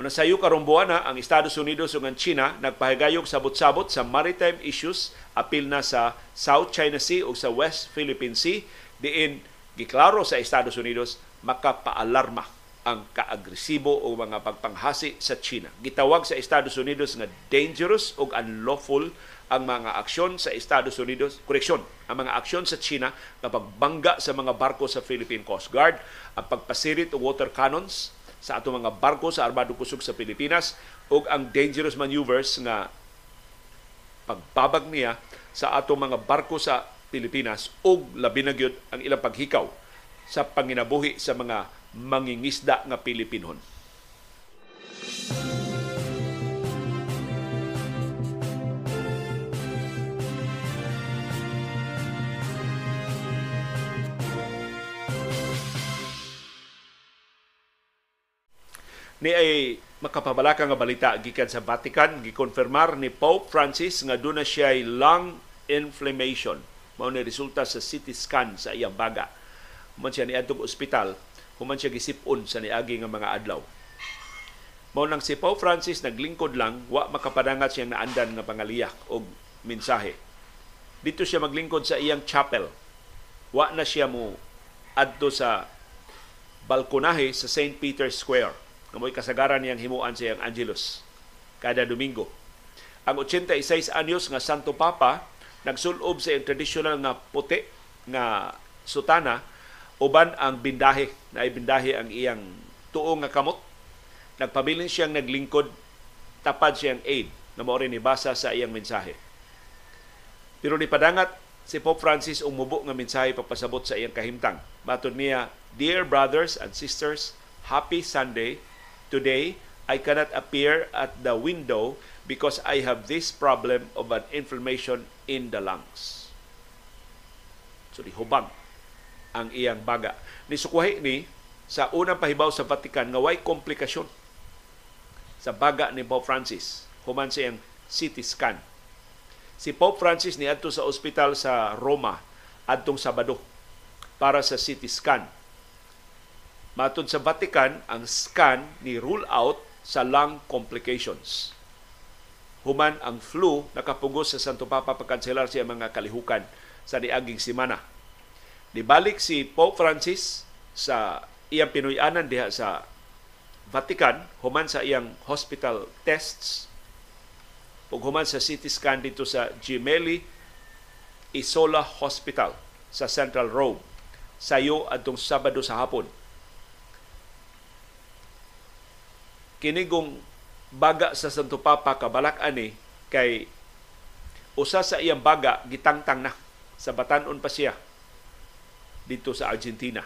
Una sayo karumbuan na ang Estados Unidos ug ang China nagpahigayog sabot-sabot sa maritime issues apil na sa South China Sea ug sa West Philippine Sea diin giklaro sa Estados Unidos makapaalarma ang kaagresibo o mga pagpanghasi sa China. Gitawag sa Estados Unidos nga dangerous ug unlawful ang mga aksyon sa Estados Unidos, koreksyon, ang mga aksyon sa China na pagbangga sa mga barko sa Philippine Coast Guard, ang pagpasirit og water cannons sa ato mga barko sa armadong kusog sa Pilipinas ug ang dangerous maneuvers nga pagbabag niya sa ato mga barko sa Pilipinas ug labi ang ilang paghikaw sa panginabuhi sa mga mangingisda nga Pilipinon. Ni ay makapabalaka nga balita gikan sa Vatican gikonfirmar ni Pope Francis nga duna siya lung inflammation. Mao ni resulta sa CT scan sa iyang baga. Man siya niadtong ospital human siya gisipon sa niagi nga mga adlaw. Mao nang si Pope Francis naglingkod lang wa makapadangat siyang naandan nga pangaliyak og mensahe. Dito siya maglingkod sa iyang chapel. Wa na siya mo adto sa balkonahe sa St. Peter's Square nga mo'y kasagaran niyang himuan sa iyang Angelus kada Domingo. Ang 86 anyos nga Santo Papa nagsulob sa iyang traditional nga puti nga sutana uban ang bindahe. Na bindahe ang iyang tuo nga kamot. Nagpabilin siyang naglingkod tapad siyang aid na mao ni basa sa iyang mensahe. Pero ni padangat si Pope Francis umubo nga mensahe pagpasabot sa iyang kahimtang. Matud niya dear brothers and sisters happy sunday Today, I cannot appear at the window because I have this problem of an inflammation in the lungs. So, hubang ang iyang baga. Ni sukwahi ni sa unang pahibaw sa Vatican nga way komplikasyon sa baga ni Pope Francis human sa iyang CT scan. Si Pope Francis ni adto sa ospital sa Roma adtong Sabado para sa CT scan Matod sa Vatican, ang scan ni rule out sa lung complications. Human ang flu nakapugos sa Santo Papa pagkanselar siya mga kalihukan sa niaging simana. Nibalik si Pope Francis sa iyang pinuyanan diha sa Vatican human sa iyang hospital tests ug sa CT scan dito sa Gemelli Isola Hospital sa Central Rome sayo adtong Sabado sa hapon kinigong baga sa Santo Papa kabalak ani kay usa sa iyang baga gitangtang na sa batanon pa siya dito sa Argentina.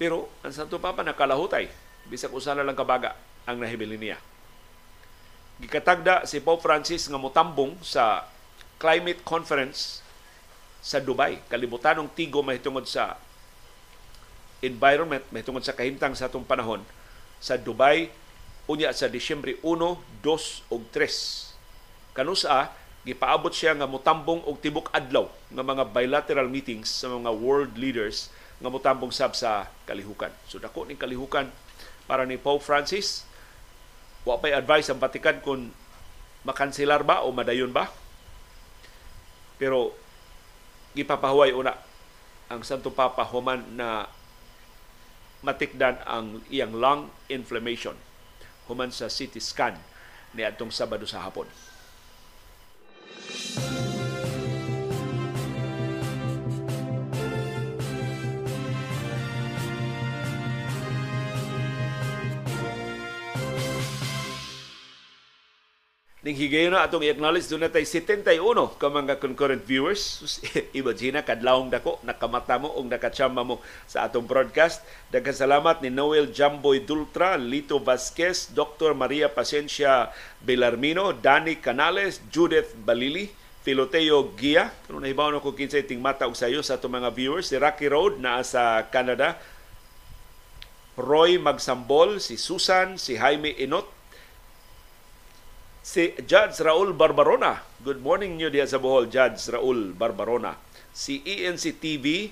Pero ang Santo Papa nakalahutay bisag usa na lang kabaga ang nahibili niya. Gikatagda si Pope Francis nga motambong sa climate conference sa Dubai. Kalibutanong tigo mahitungod sa environment may tungod sa kahimtang sa atong panahon sa Dubai unya sa Disyembre 1, 2 ug 3. Kanusa gipaabot siya nga mutambong og tibok adlaw nga mga bilateral meetings sa mga world leaders nga mutambong sab sa kalihukan. So dako ning kalihukan para ni Pope Francis wa pay advice ang Vatican kung makanselar ba o madayon ba. Pero gipapahuway una ang Santo Papa human na matikdan ang iyang lung inflammation human sa CT scan ni atong Sabado sa hapon. Ning higayon na atong i-acknowledge doon natay 71 ka mga concurrent viewers. Imagine kadlawong dako nakamata mo o nakachamba mo sa atong broadcast. Daghang salamat ni Noel Jamboy Dultra, Lito Vasquez, Dr. Maria Pasencia Belarmino, Danny Canales, Judith Balili, Filoteo Gia. Ano nahibaw na ko kinsay ting mata og sayo sa atong mga viewers. Si Rocky Road na sa Canada. Roy Magsambol, si Susan, si Jaime Inot, si Judge Raul Barbarona. Good morning niyo diya sa Bohol, Judge Raul Barbarona. Si ENC TV,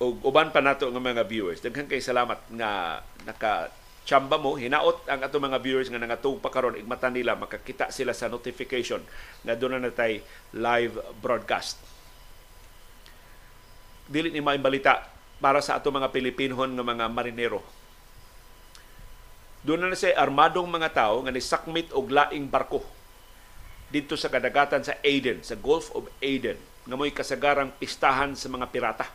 o uban pa nato ng mga viewers. Daghang kay salamat nga naka chamba mo, hinaot ang ato mga viewers nga nangatug pa karon igmata nila makakita sila sa notification nga doon na natay live broadcast. Dili ni may balita para sa ato mga Pilipinhon nga mga marinero doon na siya armadong mga tao nga nisakmit og laing barko dito sa kadagatan sa Aden, sa Gulf of Aden, nga mo'y kasagarang pistahan sa mga pirata.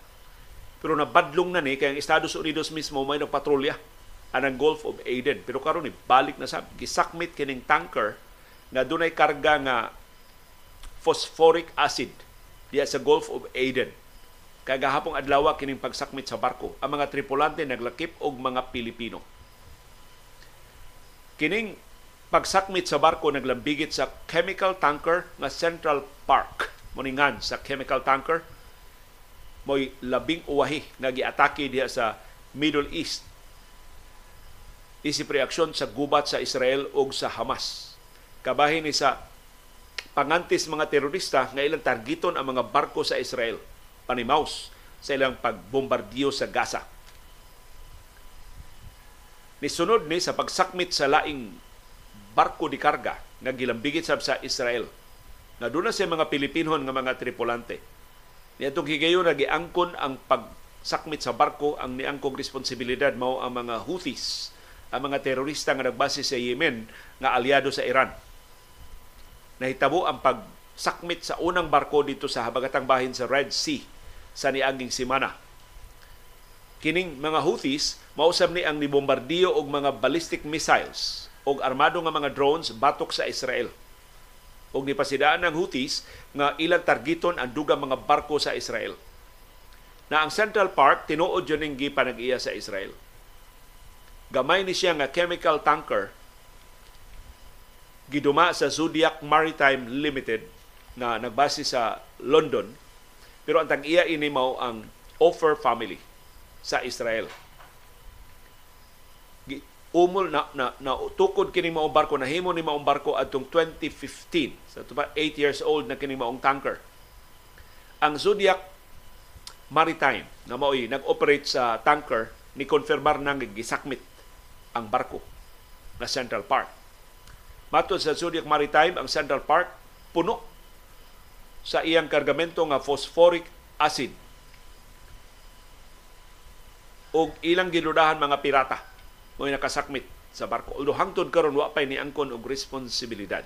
Pero nabadlong na ni kay ang Estados Unidos mismo may nagpatrolya anang Gulf of Aden. Pero karon ni balik na sa gisakmit kining tanker nga dunay karga nga phosphoric acid diya sa Gulf of Aden. Kagahapong adlaw kining pagsakmit sa barko. Ang mga tripulante naglakip og mga Pilipino Kining pagsakmit sa barko naglambigit sa chemical tanker nga Central Park. Muningan sa chemical tanker mo'y labing uwahi nga giatake diha sa Middle East. Isip reaksyon sa gubat sa Israel o sa Hamas. Kabahin ni sa pangantis mga terorista nga ilang targiton ang mga barko sa Israel. Panimaus sa ilang pagbombardiyo sa Gaza Nisunod ni sa pagsakmit sa laing barko di karga nga gilambigit sab sa Israel. Na doon na sa mga Pilipinhon nga mga tripulante. Niadtong higayon na giangkon ang pagsakmit sa barko ang niangkong responsibilidad mao ang mga Houthis, ang mga terorista nga nagbase sa Yemen nga aliado sa Iran. Nahitabo ang pagsakmit sa unang barko dito sa habagatang bahin sa Red Sea sa niaging simana kining mga Houthis mausab ni ang nibombardiyo og mga ballistic missiles og armado nga mga drones batok sa Israel. Og nipasidaan ng Houthis nga ilang targiton ang dugang mga barko sa Israel. Na ang Central Park tinuod yun ning gipanag-iya sa Israel. Gamay ni siya nga chemical tanker giduma sa Zodiac Maritime Limited na nagbase sa London pero ang tag-iya ini mao ang Offer family sa Israel. Umol na, na, na tukod kini maong barko, nahimo ni maong barko adtong 2015. Sa so, 8 years old na kini maong tanker. Ang Zodiac Maritime na mao'y nag-operate sa tanker ni konfirmar nang gisakmit ang barko na Central Park. Matod sa Zodiac Maritime, ang Central Park puno sa iyang kargamento nga phosphoric acid og ilang giludahan mga pirata mo nakasakmit sa barko. Although hangtod karon wa pay niangkon og responsibilidad.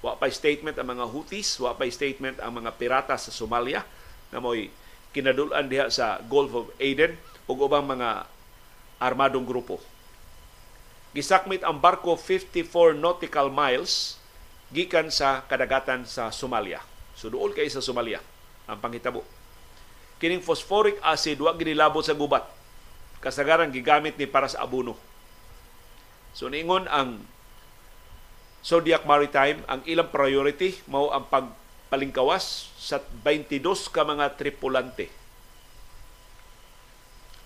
Wa pay statement ang mga Houthis, wa pay statement ang mga pirata sa Somalia na mo'y kinadulan diha sa Gulf of Aden ug ubang mga armadong grupo. Gisakmit ang barko 54 nautical miles gikan sa kadagatan sa Somalia. So duol kay sa Somalia ang panghitabo. Kining phosphoric acid wa ginilabot sa gubat kasagaran gigamit ni para sa abono. So niingon ang Zodiac Maritime ang ilang priority mao ang pag palingkawas sa 22 ka mga tripulante.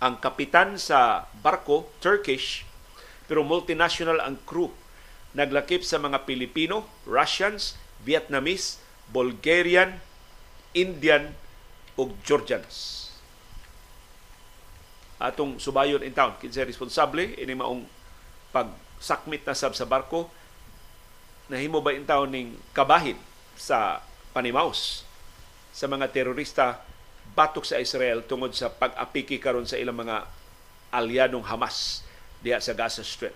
Ang kapitan sa barko, Turkish, pero multinational ang crew. Naglakip sa mga Pilipino, Russians, Vietnamese, Bulgarian, Indian ug Georgians. Atong subayon in town, kinsa responsable ini maong pagsakmit na sab sa barko nahimo ba in town ning kabahin sa panimaus sa mga terorista batok sa Israel tungod sa pag-apiki karon sa ilang mga alyadong Hamas diha sa Gaza Strip.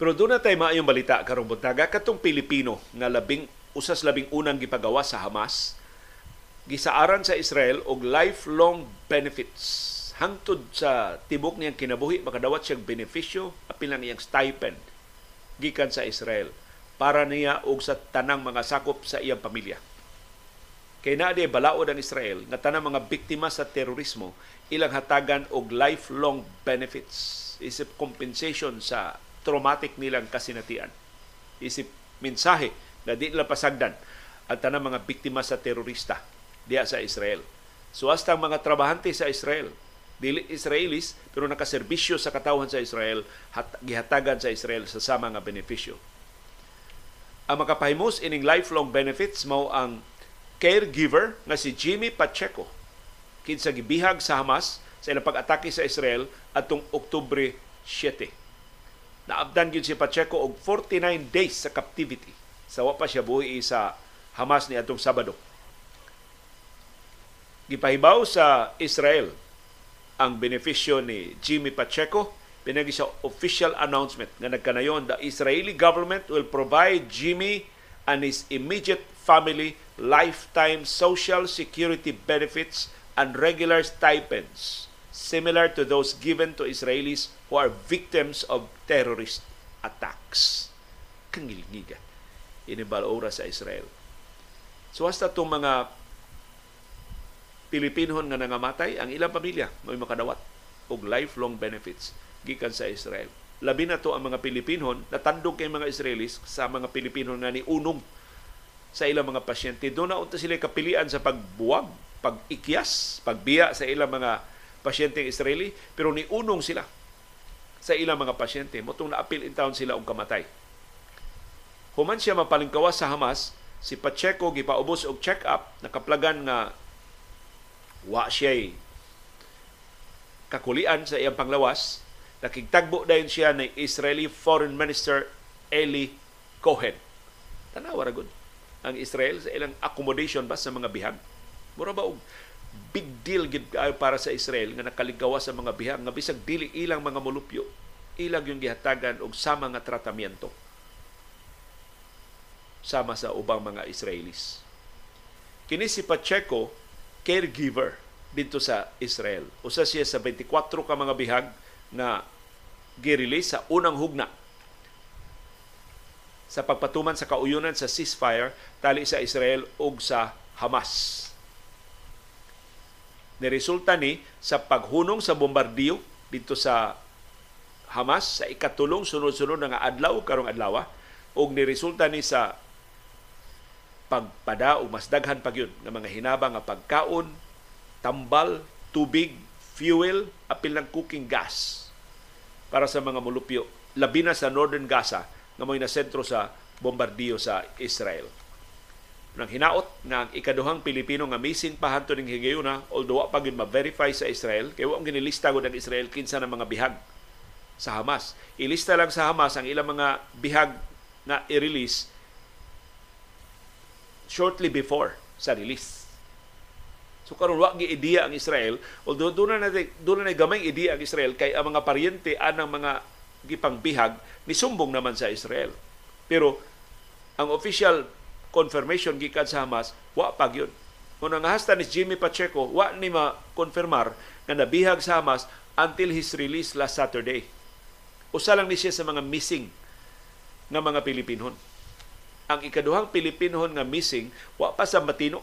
Pero doon na tayo maayong balita karong buntaga. Katong Pilipino nga labing usas labing unang gipagawa sa Hamas gisaaran sa Israel og lifelong benefits. Hangtod sa tibok niyang kinabuhi makadawat siyang benepisyo apil lang iyang stipend gikan sa Israel para niya og sa tanang mga sakop sa iyang pamilya. Kay na di balaod ang Israel nga tanang mga biktima sa terorismo ilang hatagan og lifelong benefits. Isip compensation sa traumatic nilang kasinatian. Isip mensahe na di nila pasagdan ang tanang mga biktima sa terorista diya sa Israel. So hasta mga trabahante sa Israel, dili Israelis pero nakaserbisyo sa katawhan sa Israel hat, gihatagan sa Israel sa sama nga benepisyo. Ang makapahimos ining lifelong benefits mao ang caregiver nga si Jimmy Pacheco kinsa gibihag sa Hamas sa ilang pag-atake sa Israel atong Oktubre 7. Naabdan gyud si Pacheco og 49 days sa captivity sa wa pa siya buhi sa Hamas ni atong Sabado. Gipahibaw sa Israel ang benepisyo ni Jimmy Pacheco pinagi sa official announcement nga nagkanayon the Israeli government will provide Jimmy and his immediate family lifetime social security benefits and regular stipends similar to those given to Israelis who are victims of terrorist attacks. Kangilgiga. Inibal ora sa Israel. So hasta itong mga Pilipinhon nga nangamatay, ang ilang pamilya may makadawat og lifelong benefits gikan sa Israel. Labi na to ang mga Pilipinhon, natandog kay mga Israelis sa mga Pilipinhon nga ni unong sa ilang mga pasyente. Doon na unta sila kapilian sa pagbuwag, pag-ikyas, pagbiya sa ilang mga pasyente Israeli, pero ni unong sila sa ilang mga pasyente. Motong na-appeal in town sila og kamatay. Human siya mapalingkawas sa Hamas, si Pacheco gipaubos og check-up, nakaplagan nga wa siya kakulian sa iyang panglawas nakigtagbo dayon siya ni Israeli Foreign Minister Eli Cohen tanawa ra ang Israel sa ilang accommodation ba sa mga bihag mura ba og big deal gid para sa Israel nga nakaligawa sa mga bihag nga bisag dili ilang mga molupyo ilang yung gihatagan og sama nga tratamiento sama sa ubang mga Israelis. Kini si Pacheco caregiver dito sa Israel. Usa siya sa 24 ka mga bihag na girelease sa unang hugna sa pagpatuman sa kauyunan sa ceasefire tali sa Israel ug sa Hamas. Niresulta ni sa paghunong sa bombardiyo dito sa Hamas sa ikatulong sunod-sunod nga adlaw karong adlaw ug niresulta ni sa pagpada o mas daghan pa yun ng mga hinabang nga pagkaon, tambal, tubig, fuel, apil ng cooking gas para sa mga mulupyo. Labi na sa Northern Gaza nga may na sentro sa bombardiyo sa Israel. Nang hinaot ang ikaduhang Pilipino nga missing pa hanto ning higayuna although wa pa gyud ma-verify sa Israel kay wa ginilista gud ang Israel kinsa na mga bihag sa Hamas. Ilista lang sa Hamas ang ilang mga bihag na i-release shortly before sa release. So karon wa gi ideya ang Israel, although doon na doon na gamay ideya ang Israel kay ang mga paryente anang mga gipangbihag ni sumbong naman sa Israel. Pero ang official confirmation gikan sa Hamas wa pa gyud. Kung ang hasta ni Jimmy Pacheco, wa ni ma-confirmar nga nabihag sa Hamas until his release last Saturday. Usa lang ni siya sa mga missing nga mga Pilipinon ang ikaduhang Pilipinhon nga missing wa pa sa matino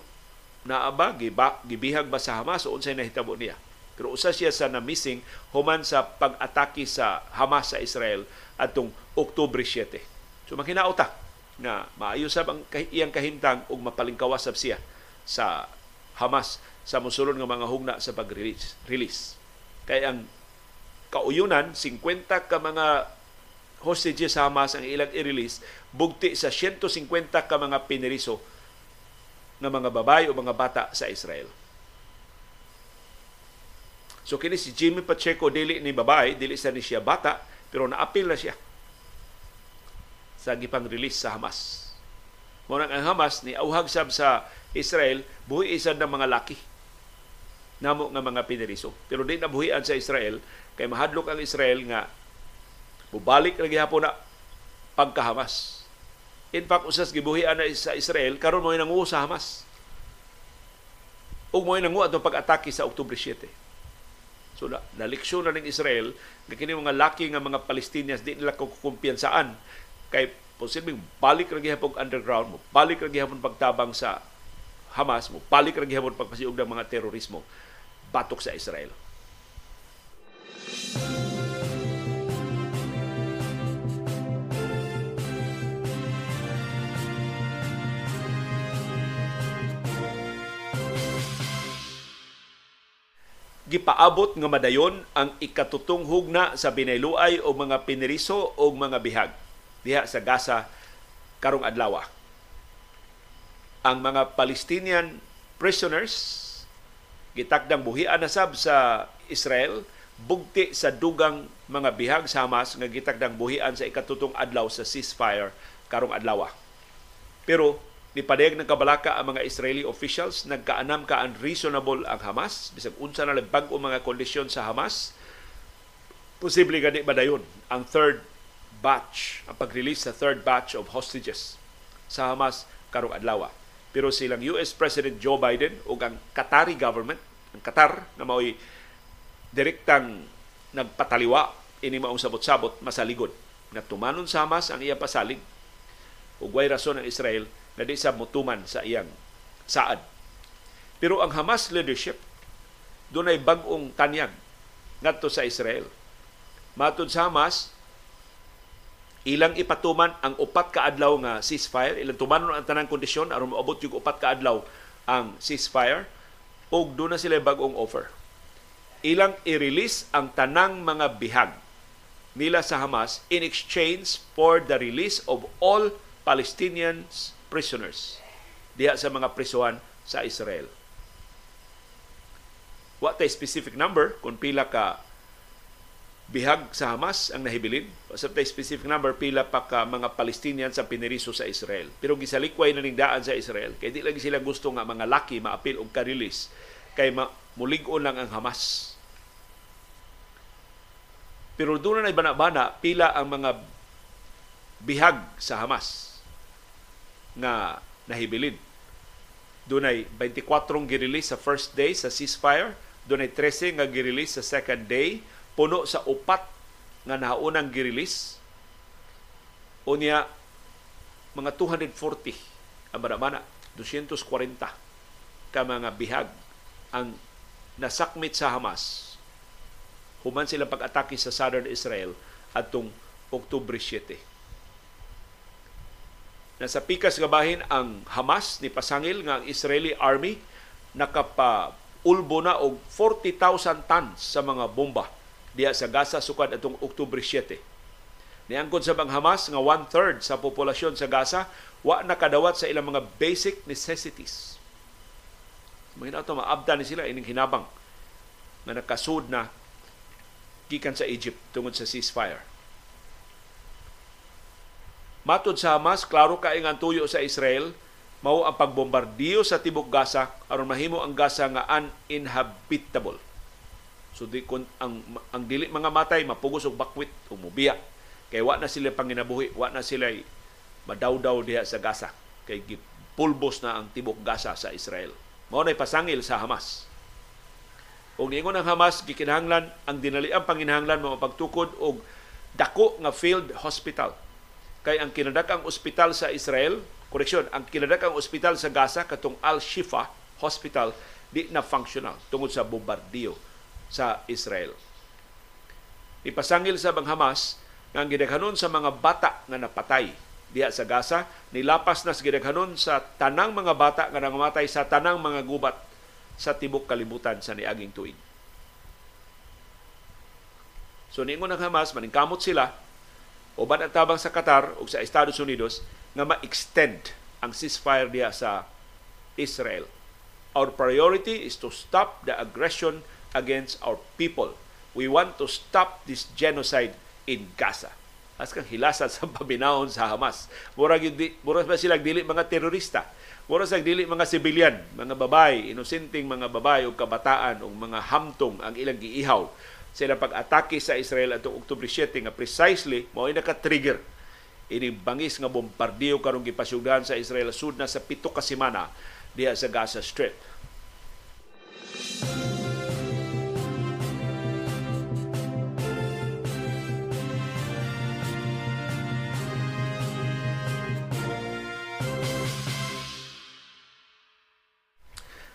na aba giba, gibihag ba sa Hamas o unsay nahitabo niya. Pero usa siya sa na missing human sa pag-atake sa Hamas sa Israel atong Oktubre 7. So makinauta na maayo sab ang iyang kahimtang ug mapalingkawas sab siya sa Hamas sa mosulod nga mga hugna sa pag-release. Release. Kay ang kauyunan 50 ka mga hostages sa Hamas ang ilang i-release bugti sa 150 ka mga piniriso ng mga babae o mga bata sa Israel. So kini si Jimmy Pacheco dili ni babae, dili sa ni siya bata, pero naapil na siya sa gipang release sa Hamas. Muna ang Hamas ni auhag sab sa Israel buhi isa ng mga laki namo nga mga piniriso. Pero di na buhian sa Israel kay mahadlok ang Israel nga mubalik na gihapon na pagka-Hamas. In fact, usas gibuhian na sa Israel karon mo nanguho sa Hamas. Ug mo nanguho atong pag-atake sa Oktubre 7 So na, naliksyon na ng Israel nga kini mga laki nga mga Palestinians di nila kukumpiyansaan kay posibleng balik ra gihapon underground mo balik ra gihapon pagtabang sa Hamas mo balik ra gihapon pagpasiug ng mga terorismo batok sa Israel. gipaabot nga madayon ang ikatutong hugna sa binayluay o mga piniriso o mga bihag diha sa Gaza karong adlaw. Ang mga Palestinian prisoners gitakdang buhian na sab sa Israel bugti sa dugang mga bihag sa Hamas nga gitakdang buhian sa ikatutong adlaw sa ceasefire karong adlaw. Pero Nipadayag ng kabalaka ang mga Israeli officials, nagkaanam ka unreasonable ang Hamas, bisag unsa na lang bag-o mga kondisyon sa Hamas, posible gani dayon ang third batch, ang pag-release sa third batch of hostages sa Hamas karong adlaw. Pero silang US President Joe Biden ug ang Qatari government, ang Qatar na mao'y direktang nagpataliwa ini maong sabot-sabot masaligod na tumanon sa Hamas ang iya pasalig ug way rason ang Israel na di sa mutuman sa iyang saad. Pero ang Hamas leadership, doon ay bagong tanyag ngadto sa Israel. Matod sa Hamas, ilang ipatuman ang upat ka adlaw nga ceasefire, ilang tumanon ang tanang kondisyon aron moabot yung upat ka adlaw ang ceasefire, ug doon na sila bagong offer. Ilang i-release ang tanang mga bihag nila sa Hamas in exchange for the release of all Palestinians prisoners diha sa mga prisuhan sa Israel. What a specific number kung pila ka bihag sa Hamas ang nahibilin. Sa specific number, pila pa ka mga Palestinian sa piniriso sa Israel. Pero gisalikway na ning daan sa Israel. Kaya di lagi sila gusto nga mga laki maapil og ka-release. Kay ma mulig-on lang ang Hamas. Pero doon na bana-bana, pila ang mga bihag sa Hamas nga nahibilin. Dunay 24 girelease sa first day sa ceasefire, dunay 13 nga girelease sa second day, puno sa upat nga naunang girelease. Unya mga 240 ang manamana, 240 ka mga bihag ang nasakmit sa Hamas human sila pag-atake sa southern Israel atong Oktubre 7 na sa pikas nga bahin ang Hamas ni pasangil nga ang Israeli army nakapa ulbo na og 40,000 tons sa mga bomba diya sa Gaza sukad atong Oktubre 7. Niangkon sa bang Hamas nga one-third sa populasyon sa Gaza wa nakadawat sa ilang mga basic necessities. Mahina ito, maabda ni sila ining hinabang na nakasud na gikan sa Egypt tungod sa ceasefire. Matod sa Hamas, klaro ka ang tuyo sa Israel, mao ang pagbombardiyo sa tibok Gaza aron mahimo ang Gaza nga uninhabitable. So di kun ang ang dili mga matay mapugos og bakwit o mubiya. Kay wa na sila panginabuhi, wa na sila madawdaw diha sa Gaza. Kay pulbos na ang tibok Gaza sa Israel. Mao nay pasangil sa Hamas. Og niingon ang Hamas gikinahanglan ang dinali ang panginahanglan mao pagtukod og dako nga field hospital Kay ang kinadakang ospital sa Israel Koreksyon, ang kinadakang ospital sa Gaza katong Al-Shifa Hospital di na functional tungod sa bombardiyo sa Israel. Ipasangil sa bang Hamas nga ang gidaghanon sa mga bata nga napatay diha sa Gaza nilapas na sa gidaghanon sa tanang mga bata nga nangamatay sa tanang mga gubat sa tibok kalibutan sa niaging tuig. So niingon ng Hamas maningkamot sila uban ang tabang sa Qatar o sa Estados Unidos nga ma-extend ang ceasefire diha sa Israel. Our priority is to stop the aggression against our people. We want to stop this genocide in Gaza. As kang hilasan sa paminahon sa Hamas. Murag, murag ba silang dili mga terorista? Murag sa dili mga sibilyan, mga babay, inosenteng mga babay o kabataan o mga hamtong ang ilang giihaw sila pag-atake sa Israel atong Oktubre 7 nga precisely mao naka-trigger ini bangis nga bombardiyo karong gipasyugdahan sa Israel sud na sa pito ka semana diha sa Gaza Strip.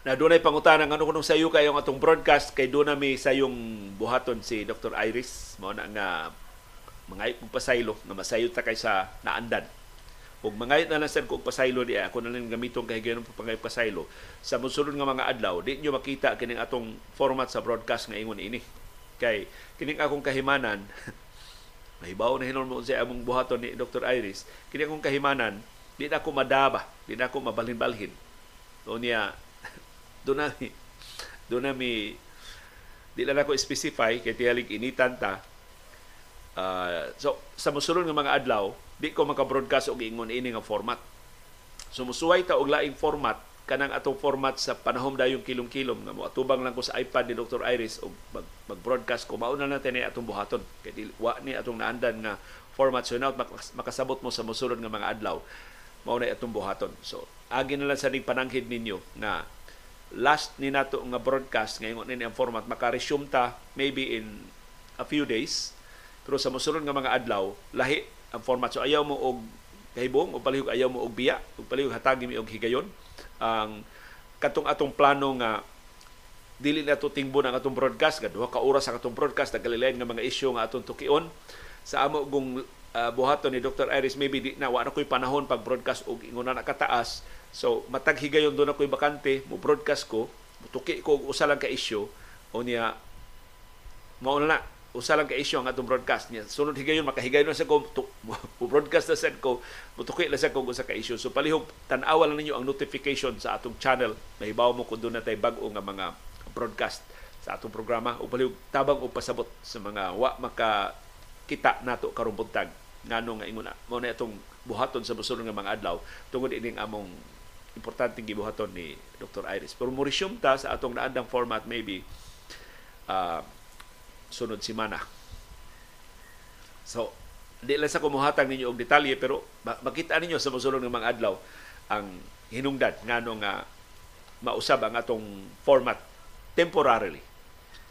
Na dunay pangutana ngano kunong sayo kayo ang atong broadcast kay do na mi sayong buhaton si Dr. Iris mao na nga mga pasaylo na masayo ta kay sa naandan ug mangayot na lang sad kog pasaylo di ako na lang gamitong kay gayon pangay pasaylo sa mosunod nga mga adlaw di nyo makita kining atong format sa broadcast nga ingon ini kay kining akong kahimanan mahibaw na hinon mo sa among buhaton ni Dr. Iris kining akong kahimanan di na ako madaba di na ako mabalhin-balhin o niya doon na doon na mi di lang ako specify kay tiyalig initan ta uh, so sa mosunod nga mga adlaw di ko maka-broadcast og ingon ini nga format. Sumusuway ta og laing format kanang atong format sa panahom dayong kilom-kilom nga mo atubang lang ko sa iPad ni Dr. Iris og mag, mag-broadcast ko mauna na ni atong buhaton kay di, wa ni atong naandan nga format so now makasabot mo sa mosunod nga mga adlaw mao na atong buhaton. So agi na lang sa ning pananghid ninyo na last ni nato nga broadcast ngayon ni ang format maka-resume ta maybe in a few days pero sa mosunod nga mga adlaw lahi ang format. So ayaw mo og kahibong o palihog ayaw mo og biya, o palihog hatagi mi og higayon. Ang katong atong plano nga dili na to tingbo ang atong broadcast nga ka oras ang atong broadcast nagkalilain nga mga isyu nga atong tukion sa amo gong uh, buhaton ni Dr. Iris maybe di na wa na koy panahon pag broadcast og ingon na kataas so matag higayon do na koy bakante mo broadcast ko tuki ko usa lang ka issue o niya mao na usa lang ka issue ang atong broadcast niya. Sunod higayon makahigayon na sa ko mo broadcast na sad ko mutuki na sa ko usa ka issue. So palihog tan-awa lang ninyo ang notification sa atong channel. Mahibaw mo kung doon na tay bag-o nga mga broadcast sa atong programa o palihog tabang o pasabot sa mga wa maka kita nato karong buntag ngano nga ingon mo na itong buhaton sa mosunod nga mga adlaw tungod ining among importanteng gibuhaton ni Dr. Iris. Pero mo ta sa atong naandang format maybe uh, sunod semana. So, di lang sa kumuhatag ninyo og detalye pero makita ninyo sa mosunod ng mga adlaw ang hinungdan ngano nga mausab ang atong format temporarily.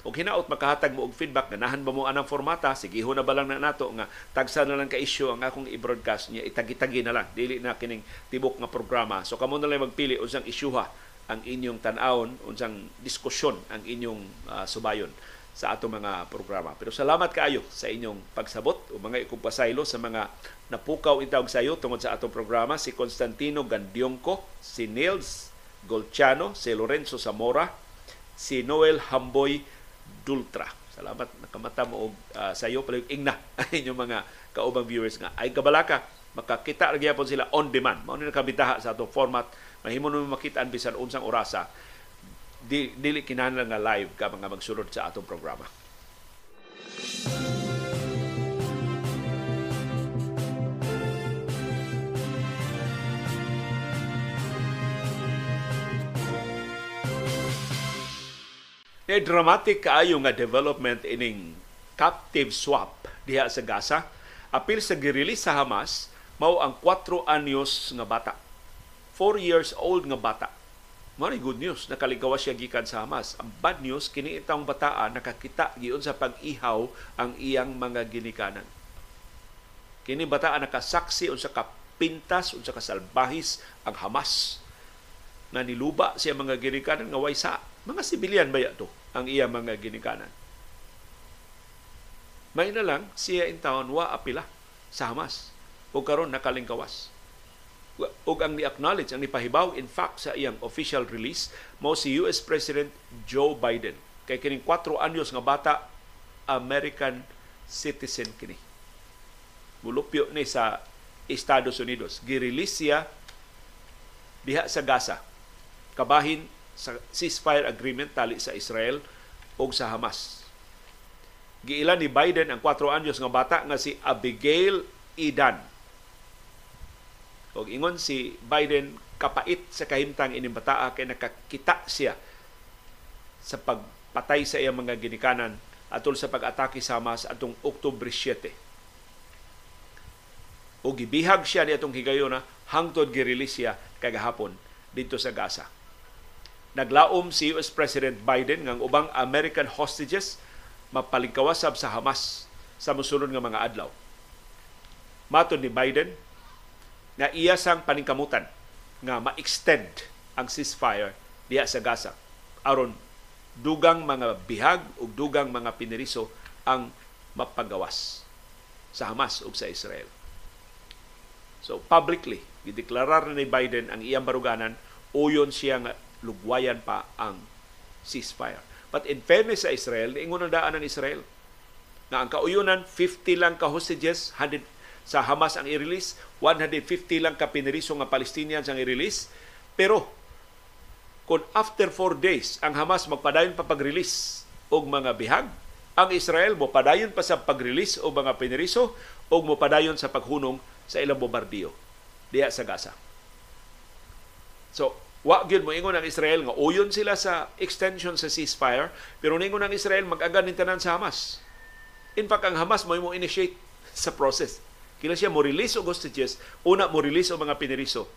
Og hinaot makahatag mo og feedback na nahan ba mo anang formata? Sige ho na ba lang na nato nga tagsa na lang ka issue ang akong i-broadcast niya. Itagi-tagi na lang. Dili na kining tibok nga programa. So kamo na lang magpili unsang isyuha ang inyong tan-awon unsang diskusyon ang inyong uh, subayon sa ato mga programa. Pero salamat kaayo sa inyong pagsabot o mga ikupasaylo sa mga napukaw itawag sa iyo tungod sa atong programa. Si Constantino Gandionco, si Nils Golciano, si Lorenzo Zamora, si Noel Hamboy Dultra. Salamat nakamata mo og uh, sa iyo palig ingna ang inyong mga kaubang viewers nga ay kabalaka makakita ra gyapon sila on demand. Mao ni nakabitaha sa atong format mahimo mo makita bisan unsang orasa di, dili kinahanglan nga live ka mga magsunod sa atong programa. Ni dramatic kaayo nga development ining captive swap diha sa Gaza. Apil sa girilis sa Hamas mao ang 4 anyos nga bata. 4 years old nga bata Mao good news nakaligawas siya gikan sa Hamas. Ang bad news kini itong bataan nakakita giun sa pag-ihaw ang iyang mga ginikanan. Kini bataan nakasaksi unsa ka kapintas unsa kasalbahis ang Hamas nga niluba siya mga ginikanan nga waysa mga sibilyan ba to ang iya mga ginikanan. May na lang siya in town wa apila sa Hamas. O karon nakalingkawas. Ug ang ni-acknowledge ang nipahibaw in fact sa iyang official release mo si US President Joe Biden. Kay kining 4 anyos nga bata American citizen kini. Mulupyo ni sa Estados Unidos. Girelease siya diha sa Gaza. Kabahin sa ceasefire agreement tali sa Israel o sa Hamas giilan ni Biden ang 4 anyos nga bata nga si Abigail Idan. Og ingon si Biden kapait sa kahimtang ining bataa kay nakakita siya sa pagpatay sa iyang mga ginikanan atol sa pag-atake sa Hamas atong Oktubre 7. O gibihag siya ni atong higayona hangtod girelease siya kagahapon dito sa Gaza. Naglaom si US President Biden ngang ubang American hostages mapalingkawasab sa Hamas sa musunod nga mga adlaw. Matod ni Biden nga iya sang paningkamutan nga ma-extend ang ceasefire diha sa Gaza aron dugang mga bihag ug dugang mga piniriso ang mapagawas sa Hamas ug sa Israel. So publicly, gideklarar ni Biden ang iyang baruganan uyon siya nga lugwayan pa ang ceasefire. But in fairness sa Israel, niingon ang daan ng Israel na ang kauyunan 50 lang ka hostages, 100 sa Hamas ang i-release, 150 lang ka piniriso nga Palestinians ang i-release. Pero kung after 4 days ang Hamas magpadayon pa pag-release og mga bihag, ang Israel mo padayon pa sa pag-release o mga piniriso o mo padayon sa paghunong sa ilang bombardiyo diya sa Gaza. So, Wa gyud mo ingon ang Israel nga uyon sila sa extension sa ceasefire, pero ningon ang Israel mag-agan ni tanan sa Hamas. In fact, ang Hamas mo mo initiate sa process. Kila siya mo release og hostages, una mo release og mga piniriso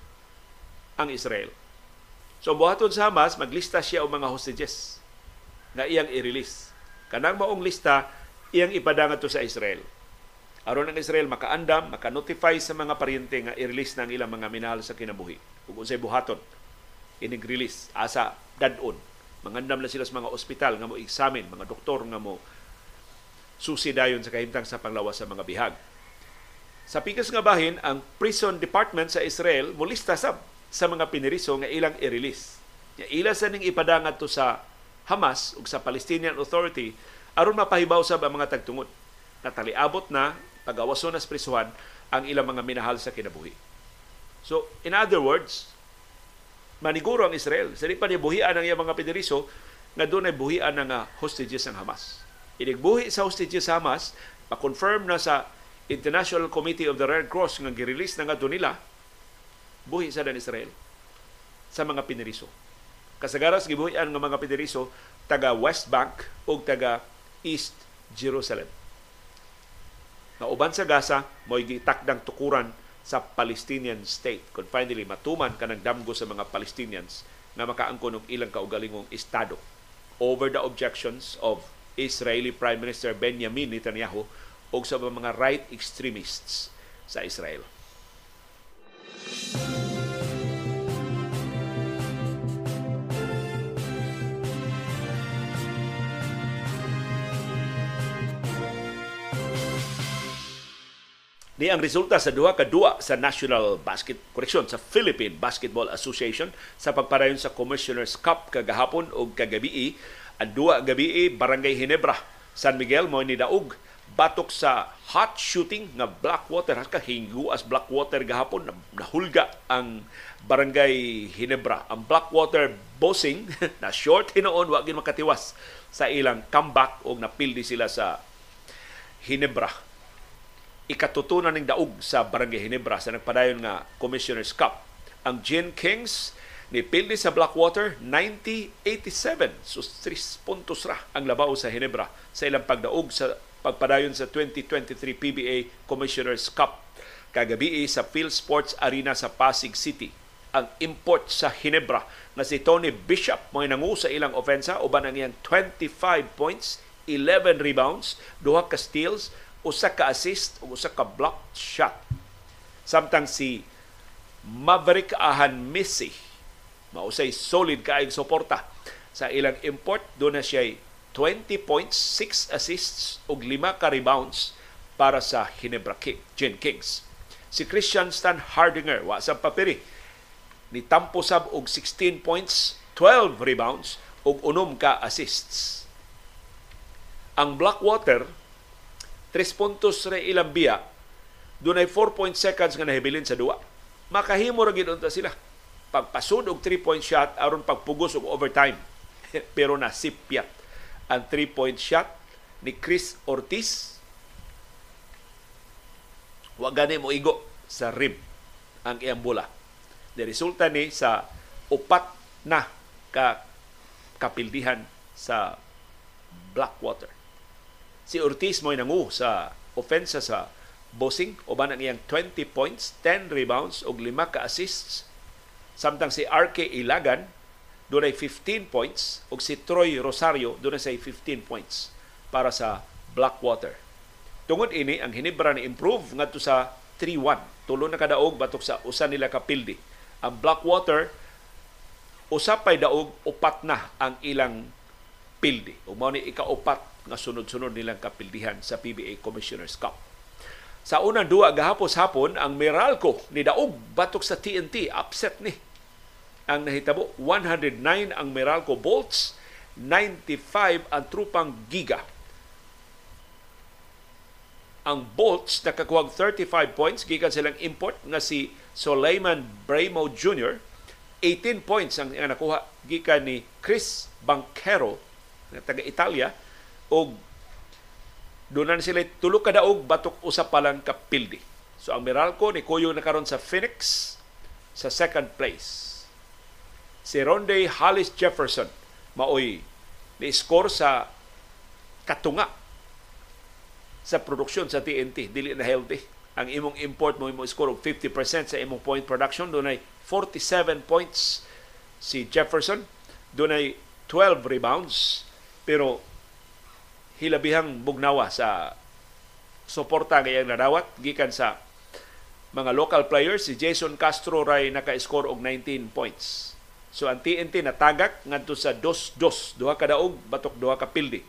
ang Israel. So buhaton sa Hamas, maglista siya og mga hostages na iyang i-release. Kanang maong lista, iyang ipadangat to sa Israel. Aron ang Israel makaandam, maka-notify sa mga paryente nga i-release ng ilang mga minahal sa kinabuhi. Ug unsay buhaton inig-release asa dadon. Mangandam na sila sa mga ospital nga mo examine mga doktor nga mo susidayon sa kahimtang sa panglawas sa mga bihag. Sa pikas nga bahin ang prison department sa Israel mulista sab sa mga piniriso nga ilang i-release. Nga ila sa ning ipadangat to sa Hamas ug sa Palestinian Authority aron mapahibaw sab ang mga tagtungod. Nataliabot na pagawason nas prisuhan ang ilang mga minahal sa kinabuhi. So in other words maniguro ang Israel. Sa pa niya buhian ang iyang mga piniriso nga doon ay buhian ng hostages ng Hamas. Inigbuhi sa hostages sa Hamas, pa-confirm na sa International Committee of the Red Cross nga girelease na nga nila, buhi sa ng Israel sa mga piniriso. Kasagaras gibuhian ng mga piniriso taga West Bank o taga East Jerusalem. Na uban sa Gaza, mo'y gitakdang tukuran sa Palestinian state. Kung finally matuman ka ng damgo sa mga Palestinians na makaangkon ng ilang kaugalingong estado over the objections of Israeli Prime Minister Benjamin Netanyahu o sa mga right extremists sa Israel. Ni ang resulta sa duha ka duwa sa National Basket Correction sa Philippine Basketball Association sa pagparayon sa Commissioner's Cup kagahapon o kagabi ang duwa gabi Barangay Hinebra San Miguel mo ni daog batok sa hot shooting nga Blackwater ka hinguas Blackwater gahapon nahulga ang Barangay Hinebra. Ang Blackwater bossing na short hinoon wa gid makatiwas sa ilang comeback og napildi sila sa Hinebra ikatutunan ng daog sa Barangay Hinebra sa nagpadayon nga Commissioner's Cup. Ang Gin Kings ni pildi sa Blackwater 90-87. So 3 puntos ra ang labaw sa Hinebra sa ilang pagdaog sa pagpadayon sa 2023 PBA Commissioner's Cup kagabi sa Phil Sports Arena sa Pasig City. Ang import sa Hinebra na si Tony Bishop mo nangu sa ilang ofensa uban ang iyang 25 points, 11 rebounds, duha ka steals, usa ka assist ug usa ka block shot. Samtang si Maverick Ahan Messi mausay solid kaayong suporta sa ilang import doon na siya 20 points, 6 assists ug 5 ka rebounds para sa Ginebra King, Gin Kings. Si Christian Stan Hardinger wa sa papiri ni tampo sab og 16 points, 12 rebounds ug unom ka assists. Ang Blackwater 3 puntos ra ilang biya dunay 4 seconds nga nahibilin sa duwa. Makahimo ra gid sila. Pagpasud og 3 point shot aron pagpugos og overtime. Pero nasipyat ang 3 point shot ni Chris Ortiz. Wa gani mo igo sa rim ang iyang bola. resulta ni sa upat na ka kapildihan sa Blackwater. Si Ortiz mo'y nangu sa ofensa sa Bossing uban ang iyang 20 points, 10 rebounds ug 5 ka assists. Samtang si RK Ilagan dunay 15 points ug si Troy Rosario dunay say 15 points para sa Blackwater. Tungod ini ang Hinebra ni improve ngadto sa 3-1. Tulo na kadaog batok sa usa nila kapildi. Ang Blackwater usapay daog upat na ang ilang pildi. Ug mao ni ikaupat nga sunod-sunod nilang kapildihan sa PBA Commissioners Cup. Sa unang duwa gahapos hapon ang Meralco ni daog batok sa TNT upset ni ang nahitabo 109 ang Meralco Bolts 95 ang trupang Giga ang Bolts nakakuha 35 points gikan silang import nga si Suleiman Bramo Jr. 18 points ang, ang nakuha gikan ni Chris Banquero na taga Italia og doon sila tulo ka daog batok usa pa lang kapildi. So ang Meralco ni Kuyo na karon sa Phoenix sa second place. Si Ronde Hollis Jefferson maoy ni score sa katunga sa produksyon sa TNT dili na healthy. Ang imong import mo imong score og 50% sa imong point production. Dunay 47 points si Jefferson. Dunay 12 rebounds. Pero hilabihang bugnawa sa suporta ngayang nadawat gikan sa mga local players. Si Jason Castro ray naka-score og 19 points. So ang TNT natagak ngadto sa 2-2 duha ka daog batok duha ka pildi.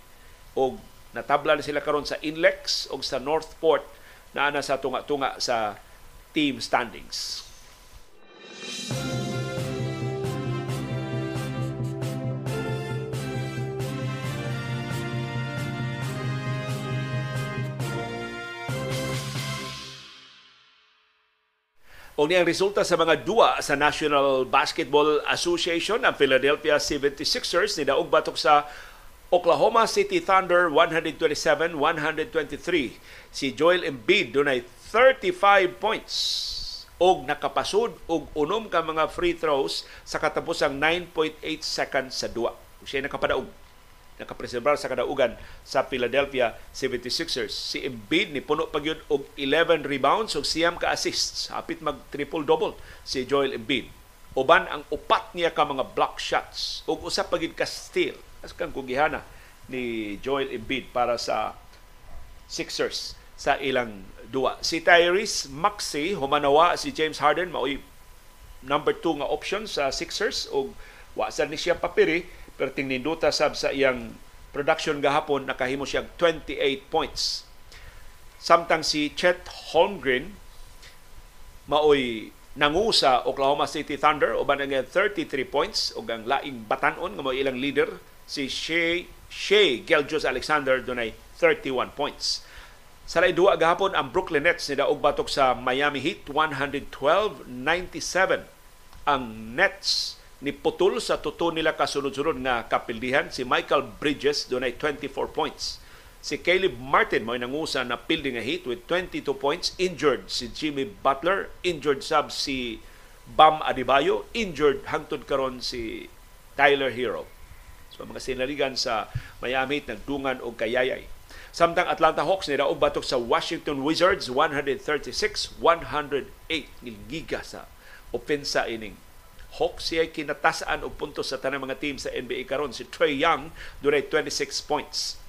Og Natabla na sila karon sa Inlex o sa Northport. Na ana sa tunga-tunga sa team standings. O niyang resulta sa mga dua sa National Basketball Association, ang Philadelphia 76ers ni daog batok sa Oklahoma City Thunder 127-123. Si Joel Embiid dunay 35 points og nakapasud og unom ka mga free throws sa katapusang 9.8 seconds sa duwa. Siya nakapadaog nakapreserbar sa kadaugan sa Philadelphia 76ers. Si Embiid ni puno pagyud og 11 rebounds ug siyam ka assists. Hapit mag triple double si Joel Embiid. Uban ang upat niya ka mga block shots ug usa pagid ka steal as kang kugihana ni Joel Embiid para sa Sixers sa ilang duwa. Si Tyrese Maxey humanawa si James Harden maoy number 2 nga option sa Sixers og wa ni siya papiri pero tingninduta sab sa iyang production gahapon nakahimo siya 28 points. Samtang si Chet Holmgren maoy nangu sa Oklahoma City Thunder uban ang 33 points ug ang laing batanon nga mo ilang leader si Shea, Shea Geljus Alexander dunay 31 points. Sa duwa gahapon ang Brooklyn Nets ni daog batok sa Miami Heat 112-97. Ang Nets ni putol sa tuto nila kasunod-sunod nga kapildihan si Michael Bridges dunay 24 points. Si Caleb Martin mo nangusa na pildi nga Heat with 22 points. Injured si Jimmy Butler, injured sub si Bam Adebayo, injured hangtod karon si Tyler Hero. So mga sinaligan sa Miami nagdungan og kayayay. Samtang Atlanta Hawks ni daog batok sa Washington Wizards 136-108 giga sa opensa ining Hawks siya kinatasaan og puntos sa tanang mga team sa NBA karon si Trey Young dunay 26 points.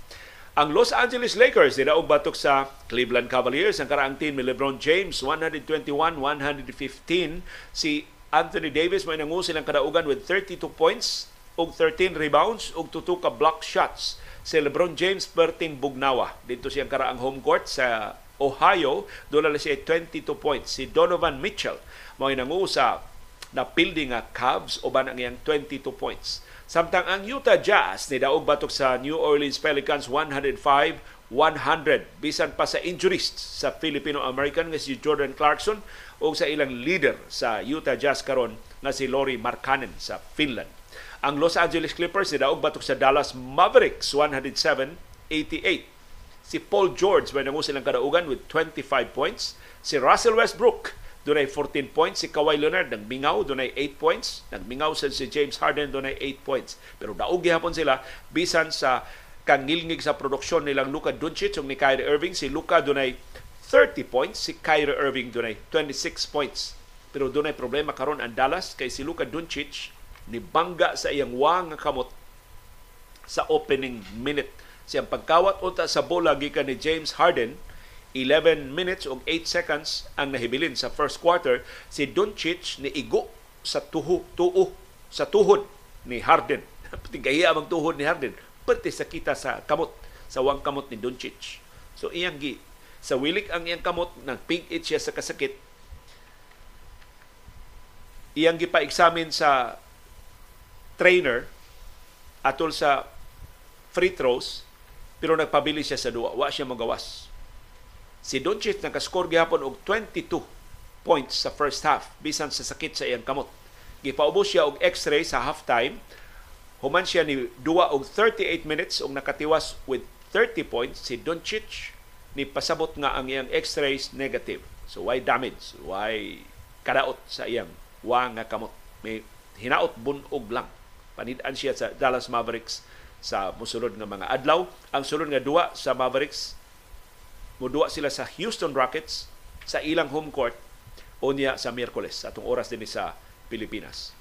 Ang Los Angeles Lakers nidaog batok sa Cleveland Cavaliers ang karaang team ni LeBron James 121-115 si Anthony Davis may nangu silang kadaugan with 32 points ug 13 rebounds ug tuto ka block shots. Si LeBron James perting bugnawa dito siyang karaang home court sa Ohio, doon siya 22 points. Si Donovan Mitchell mao nangu sa na pildi nga Cavs uban ang iyang 22 points. Samtang ang Utah Jazz ni daog batok sa New Orleans Pelicans 105 100 bisan pa sa injuries sa Filipino-American nga si Jordan Clarkson o sa ilang leader sa Utah Jazz karon nga si Lori Markkanen sa Finland. Ang Los Angeles Clippers ni daog batok sa Dallas Mavericks 107-88. Si Paul George may nangu silang kadaugan with 25 points. Si Russell Westbrook dunay 14 points. Si Kawhi Leonard nagmingaw, dunay 8 points. Nagmingaw sa si James Harden, dunay 8 points. Pero daog gihapon sila bisan sa kangilngig sa produksyon nilang Luka Doncic ug ni Kyrie Irving. Si Luka dunay 30 points, si Kyrie Irving dunay 26 points. Pero dunay problema karon ang Dallas kay si Luka Doncic ni bangga sa iyang wang nga kamot sa opening minute. Siyang pagkawat unta sa bola gikan ni James Harden 11 minutes ug 8 seconds ang nahibilin sa first quarter si Doncic ni igo sa tuho tuo sa tuhod ni Harden. Tigahiya ang tuhod ni Harden pati sa kita sa kamot sa wang kamot ni Doncic. So iyang gi sa wilik ang iyang kamot nang pink it siya sa kasakit. Iyang gipa-examine sa trainer atol sa free throws pero nagpabili siya sa duwa. Wa siya magawas Si Doncic nakaskor gihapon og 22 points sa first half bisan sa sakit sa iyang kamot. Gipaubos siya og x-ray sa halftime. Human siya ni duwa og 38 minutes og nakatiwas with 30 points si Doncic ni pasabot nga ang iyang x-rays negative. So why damage? Why kadaot sa iyang wa nga kamot? May hinaot bunog lang. Panidaan siya sa Dallas Mavericks sa musulod nga mga adlaw. Ang sulod nga duwa sa Mavericks Muduwa sila sa Houston Rockets sa ilang home court unya sa Miyerkules atong oras din sa Pilipinas.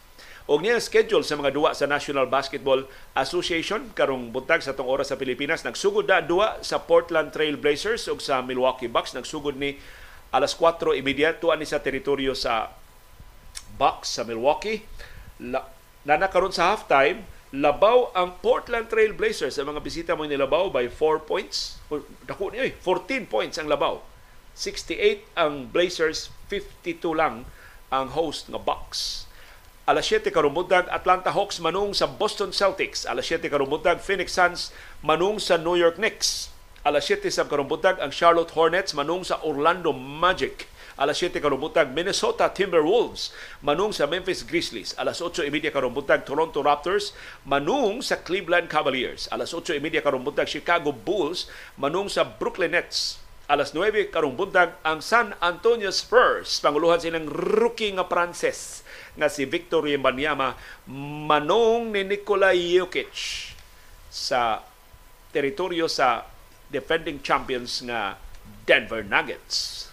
Og niya schedule sa mga duwa sa National Basketball Association karong buntag sa atong oras sa Pilipinas nagsugod na duwa sa Portland Trail Blazers ug sa Milwaukee Bucks nagsugod ni alas 4:30 tuan ni sa teritoryo sa Bucks sa Milwaukee. La, na nakaron sa halftime labaw ang Portland Trail Blazers sa mga bisita mo nilabaw by 4 points. Dako niyo 14 points ang labaw. 68 ang Blazers, 52 lang ang host nga Bucks. Alas 7 karumbuntag Atlanta Hawks manung sa Boston Celtics. Alas 7 karumbuntag Phoenix Suns manung sa New York Knicks. Alas 7 sa karumbuntag ang Charlotte Hornets manung sa Orlando Magic alas 7 karong Minnesota Timberwolves. Manung sa Memphis Grizzlies. Alas 8:30 karong Toronto Raptors. Manung sa Cleveland Cavaliers. Alas 8:30 karong Chicago Bulls. Manung sa Brooklyn Nets. Alas 9 karong ang San Antonio Spurs. Panguluhan silang rookie nga Pranses nga si Victor Wembanyama. Manung ni Nikola Jokic sa teritoryo sa defending champions nga Denver Nuggets.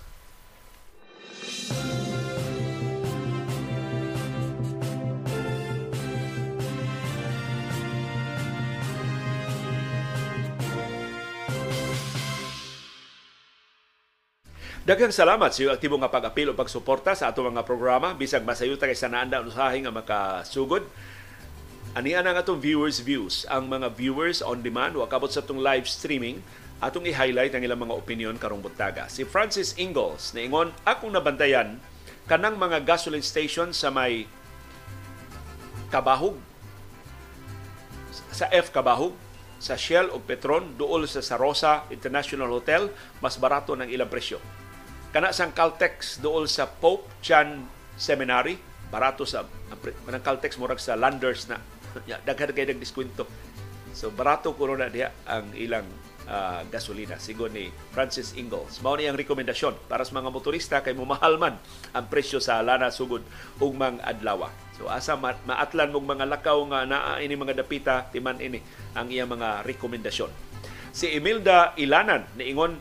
Daghang salamat sa iyong aktibo nga pag-apil o pagsuporta sa ato mga programa bisag masayuta kay sa naanda usahay nga makasugod. Ani ang atong viewers views. Ang mga viewers on demand o kabot sa atong live streaming atong i-highlight ang ilang mga opinion karong buntaga. Si Francis Ingalls na ingon akong nabantayan kanang mga gasoline station sa may Kabahog sa F Kabahog sa Shell o Petron duol sa Sarosa International Hotel mas barato ng ilang presyo. Kana sang Caltex dool sa Pope Chan Seminary barato sa ang Caltex murag sa Landers na. Daghan kay diskwento so barato kuno na diha ang ilang uh, gasolina. Sigon ni Francis Ingalls. Mao ni ang rekomendasyon para sa mga motorista kay mumahal man ang presyo sa lana sugod ug mga adlaw. So asa ma- maatlan mong mga lakaw nga naa ini mga dapita timan ini ang iya mga rekomendasyon. Si Imelda Ilanan niingon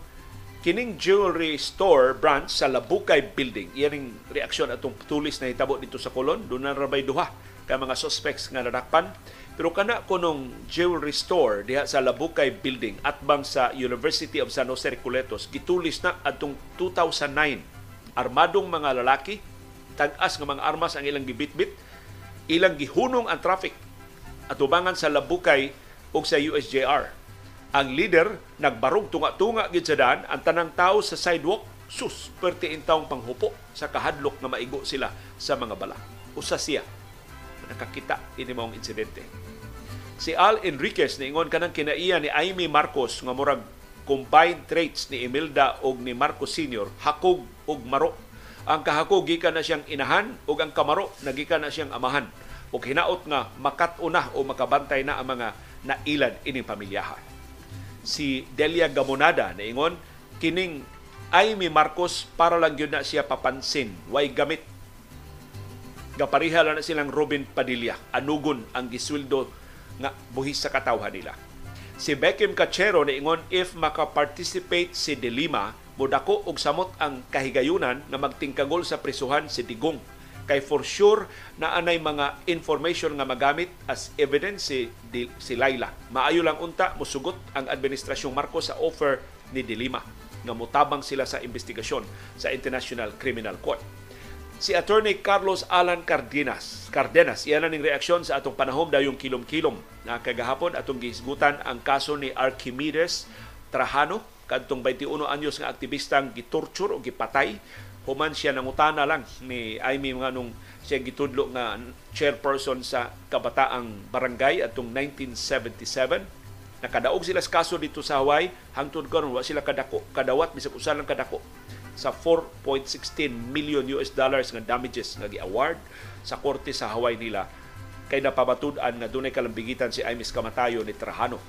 kining jewelry store branch sa Labukay Building. Iyan ang reaksyon atong tulis na hitabo dito sa Kolon. Doon na rabay duha ka mga suspects nga nadakpan. Pero kana kunong jewelry store diha sa Labukay Building at bang sa University of San Jose Recoletos gitulis na adtong 2009 armadong mga lalaki tag-as nga mga armas ang ilang gibitbit ilang gihunong ang traffic at ubangan sa Labukay ug sa USJR. Ang leader nagbarog tunga-tunga gid ang tanang tao sa sidewalk sus perti intawng panghupo sa kahadlok nga maigo sila sa mga bala. Usa siya nakakita ini maong insidente. Si Al Enriquez niingon kanang kinaiya ni Amy Marcos nga murag combined traits ni Imelda og ni Marcos Sr. hakog og maro. Ang kahakog gikan na siyang inahan ug ang kamaro nagikan na siyang amahan ug hinaot nga makatuna o makabantay na ang mga nailad ining pamilyaha. Si Delia Gamonada niingon kining Amy Marcos para lang gyud na siya papansin way gamit Gapariha na silang Robin Padilla. Anugon ang gisweldo nga buhis sa katawhan nila. Si Beckham Cachero niingon if makaparticipate si De Lima, mudako og samot ang kahigayunan na magtingkagol sa prisuhan si Digong. Kay for sure na anay mga information nga magamit as evidence si, Di, si Laila. Maayo lang unta musugot ang administrasyong Marcos sa offer ni De Lima nga mutabang sila sa investigasyon sa International Criminal Court si Attorney Carlos Alan Cardenas. Cardenas, iyan ning reaksyon sa atong panahom dayong kilom-kilom. Na kagahapon atong gisgutan ang kaso ni Archimedes Trajano kadtong 21 anyos nga aktivistang gitorture o gipatay. Human siya nangutana lang ni Amy nga nung siya gitudlo nga chairperson sa kabataang barangay atong 1977 nakadaog sila sa kaso dito sa Hawaii hangtod karon wa sila kadako kadawat bisag usa lang kadako sa 4.16 million US dollars nga damages nga gi-award sa korte sa Hawaii nila kay napabatud-an nga dunay kalambigitan si Imis Kamatayo ni Trajano.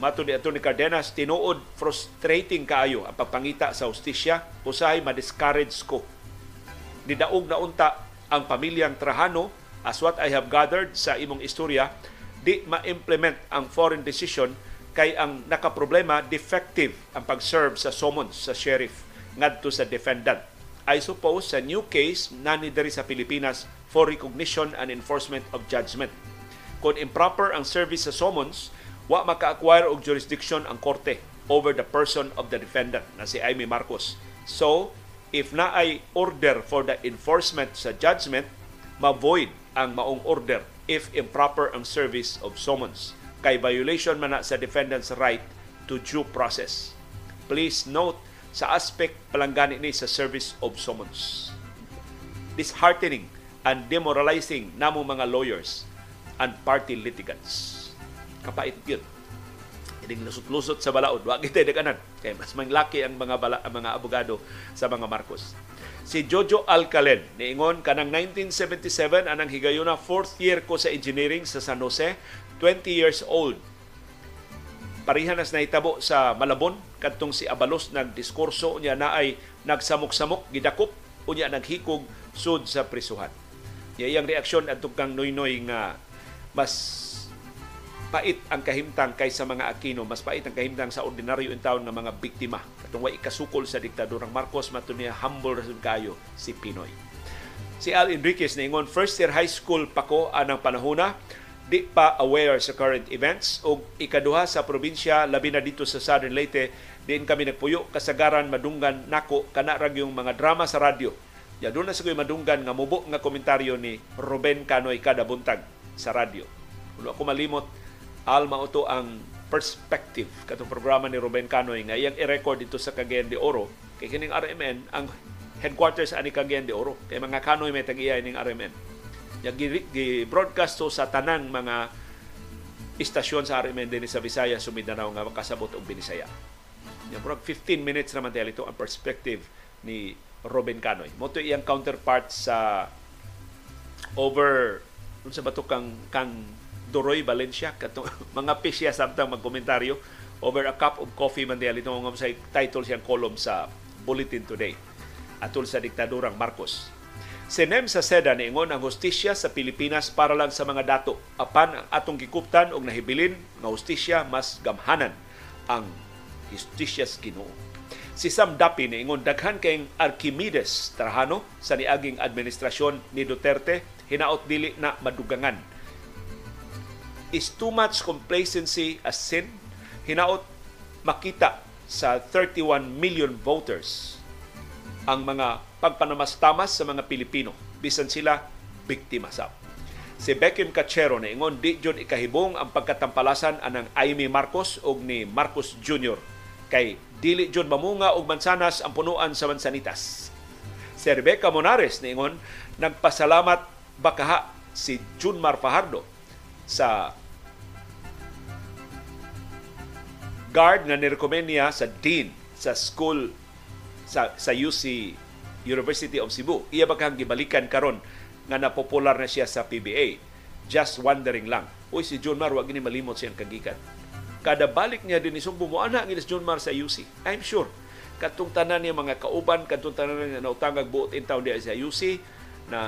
Mato ni Atty. Cardenas, tinuod frustrating kaayo ang pagpangita sa hustisya, usahay ma-discourage ko. Nidaog na unta ang pamilyang Trajano as what I have gathered sa imong istorya, di ma-implement ang foreign decision kay ang nakaproblema defective ang pag-serve sa summons sa sheriff ngadto sa defendant. I suppose sa new case nani diri sa Pilipinas for recognition and enforcement of judgment. Kung improper ang service sa summons, wa maka-acquire og jurisdiction ang korte over the person of the defendant na si Amy Marcos. So, if na ay order for the enforcement sa judgment, ma-void ang maong order if improper ang service of summons. Kay violation man na sa defendant's right to due process. Please note sa aspect palanggani ni sa service of summons. Disheartening and demoralizing namo mga lawyers and party litigants. Kapait yun. Ining lusot-lusot sa balaod. Wa kita dekanan. Kay mas manglaki ang mga bala, ang mga abogado sa mga Marcos. Si Jojo Alcalen, niingon kanang 1977 anang higayuna fourth year ko sa engineering sa San Jose, 20 years old Parihan nas nahitabo sa Malabon kadtong si Abalos nagdiskurso niya na ay nagsamok-samok gidakop unya naghikog sud sa prisuhan. Ya iyang reaksyon adtong kang noy-noy nga mas pait ang kahimtang kaysa mga Aquino, mas pait ang kahimtang sa ordinaryo in town nga mga biktima. Katong way ikasukol sa diktadurang Marcos mato niya humble rason kayo si Pinoy. Si Al Enriquez ingon first year high school pa ko anang panahona di pa aware sa current events. O ikaduha sa probinsya labi na dito sa Southern Leyte din kami nagpuyo. Kasagaran madunggan nako kana rag yung mga drama sa radyo. Ya doon na sa madunggan nga mubo nga komentaryo ni Ruben Canoy kada buntag sa radyo. Ulo ako malimot alma uto ang perspective katong programa ni Ruben Canoy nga iyang i-record dito sa Cagayan de Oro. Kay kining RMN ang headquarters ani Cagayan de Oro. Kay mga Canoy may tag-iya ning RMN gi-broadcast to sa tanang mga istasyon sa RMN din sa Visaya, Sumindanao nga makasabot og Binisaya. Yung 15 minutes naman tayo ito ang perspective ni Robin Canoy. Moto iyang counterpart sa over sa bato kang kang Doroy Valencia katong mga pisya samtang magkomentaryo over a cup of coffee man diya ito nga title siyang column sa Bulletin Today atol sa diktadurang Marcos Sinem sa SEDA niingon ang hustisya sa Pilipinas para lang sa mga dato. Apan ang atong gikuptan og nahibilin nga hustisya mas gamhanan ang hustisya sa Ginoo. Si Sam Dapi niingon daghan kayong Archimedes Trajano sa niaging administrasyon ni Duterte hinaot dili na madugangan. Is too much complacency a sin? Hinaot makita sa 31 million voters ang mga pagpanamastamas sa mga Pilipino bisan sila biktima sa si Beckham Cachero na ingon di jud ikahibong ang pagkatampalasan anang Amy Marcos ug ni Marcos Jr. kay dili jud mamunga og mansanas ang punuan sa mansanitas. Si Rebecca Monares na ingon nagpasalamat bakaha si Junmar Fajardo sa guard nga nirekomend niya sa dean sa school sa sa UC University of Cebu. Iya ba kang gibalikan karon nga napopular na siya sa PBA. Just wondering lang. Uy, si John Mar, wag ni malimot siyang kagikan. Kada balik niya din isang bumuana ang si John Mar sa UC. I'm sure. Katong tanan niya mga kauban, katong tanan niya nautangag buot in town diya sa UC na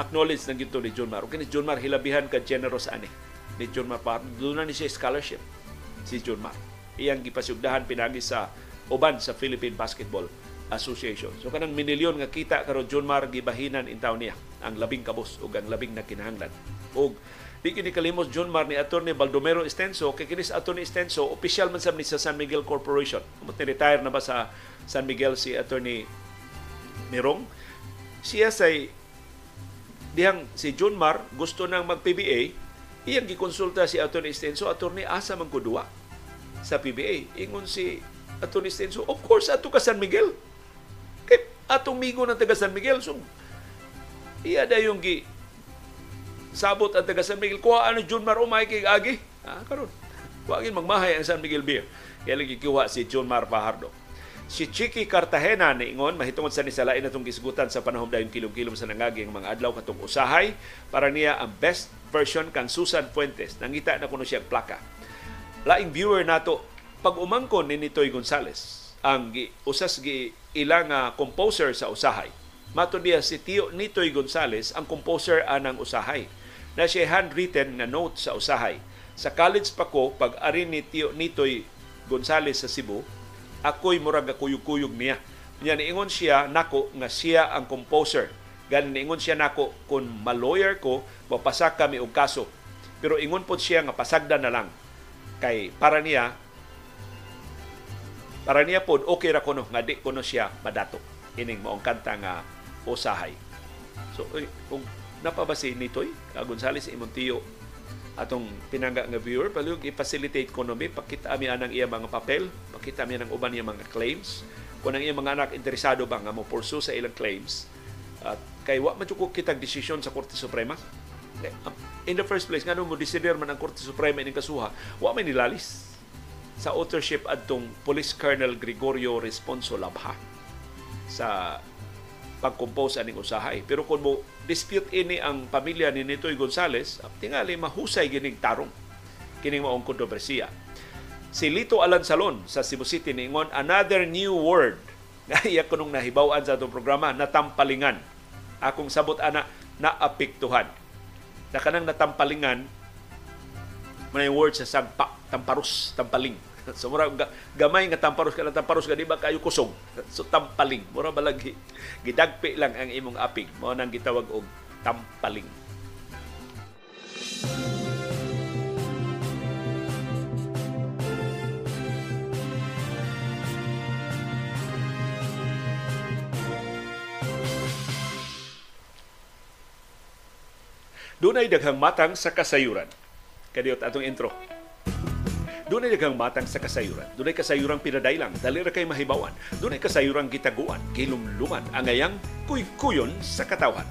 acknowledge na gito ni John Mar. Okay, ni John Mar hilabihan ka generous ani. Ni John Mar doon na ni siya scholarship si John Mar. Iyang gipasugdahan pinagi sa uban sa Philippine Basketball Association. So kanang minilyon nga kita karon John Mar gibahinan in town niya ang labing kabos ug ang labing nakinahanglan. Ug di kini kalimos John Mar ni Attorney Baldomero Estenso kay kini Attorney Estenso opisyal man sa ni sa San Miguel Corporation. Umot ni retire na ba sa San Miguel si Attorney Mirong? Siya say dihang si John Mar gusto nang mag-PBA, iyang gikonsulta si Attorney Estenso, Attorney asa man kudua sa PBA. Ingon si Attorney Estenso, of course ato ka San Miguel Kay atong migo ng taga San Miguel, so iya da yung gi sabot ang taga San Miguel. Kuha ano John Mar umay kay agi. Ah, karon. Wagin magmahay ang San Miguel Beer. Kaya lagi kiwa si John Mar Fajardo. Si Chiki Cartagena ni Ingon, mahitungod sa nisalain natong gisgutan sa panahon dayon kilom-kilom sa nangaging mga adlaw katong usahay para niya ang best version kang Susan Fuentes. Nangita na kuno siya plaka. Laing viewer nato pag umangkon ni Nitoy Gonzales ang gi, usas gi ilang uh, composer sa usahay. Mato niya si Tio Nitoy Gonzales, ang composer anang usahay. Na siya handwritten nga note sa usahay. Sa college pa ko, pag arin ni Tio Nitoy Gonzales sa Cebu, ako'y murag kuyog-kuyog niya. Niya niingon siya nako nga siya ang composer. Ganin niingon siya nako kung malawyer ko, mapasa kami og kaso. Pero ingon po siya nga pasagda na lang. Kay para niya, para niya pod okay ra kuno nga di kuno siya madato. Ining maong kanta nga usahay. So oy, kung napabasi nitoy uh, Gonzales Imontillo atong pinangga nga viewer palug i-facilitate ko no pakita mi anang iya mga papel pakita mi ang uban iya mga claims. Kung ang iya mga anak interesado ba nga mo pursue sa ilang claims? At kay wa man ko kitag desisyon sa Korte Suprema. Eh, um, in the first place ngano mo decider man ang Korte Suprema ining kasuha? Wa may nilalis sa authorship adtong Police Colonel Gregorio Responso Labha sa pag-compose aning usahay. Pero kung mo dispute ini ang pamilya ni Nitoy Gonzales, tingali mahusay gining tarong kining maong kontrobersiya. Si Lito Alansalon sa Cebu City ningon another new word nga iya kunong nahibaw-an sa atong programa natampalingan. Akong sabot ana naapektuhan. Na kanang natampalingan may word sa sagpa, tamparus, tampaling so mura gamay nga tamparos ka tamparos ka di ba kayo kusog. So tampaling mura balagi gidagpi lang ang imong apig mo nang gitawag og tampaling. Dunay daghang matang sa kasayuran. Kadiyot atong intro. Doon ay daghang matang sa kasayuran. Doon ay kasayuran pinadailang, dali ra kay mahibawan. Doon ay kasayuran gitaguan, kilumluman, angayang kuy-kuyon sa katawan.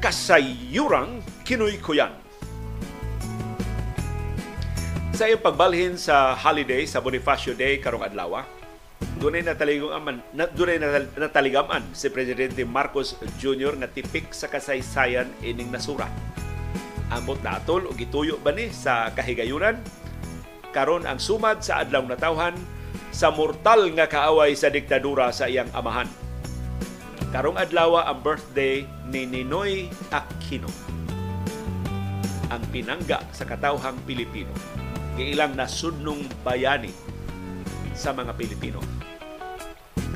Kasayurang kinuy-kuyan. Sa iyong pagbalhin sa holiday, sa Bonifacio Day, karong adlaw, doon ay nataligaman, na, doon ay nataligaman si Presidente Marcos Jr. nga tipik sa kasaysayan ining nasura. Amot na atol o gituyo ba ni sa kahigayunan karon ang sumad sa adlaw natawhan sa mortal nga kaaway sa diktadura sa iyang amahan. Karong adlaw ang birthday ni Ninoy Aquino. Ang pinangga sa katawhang Pilipino. Giilang nasudnong bayani sa mga Pilipino.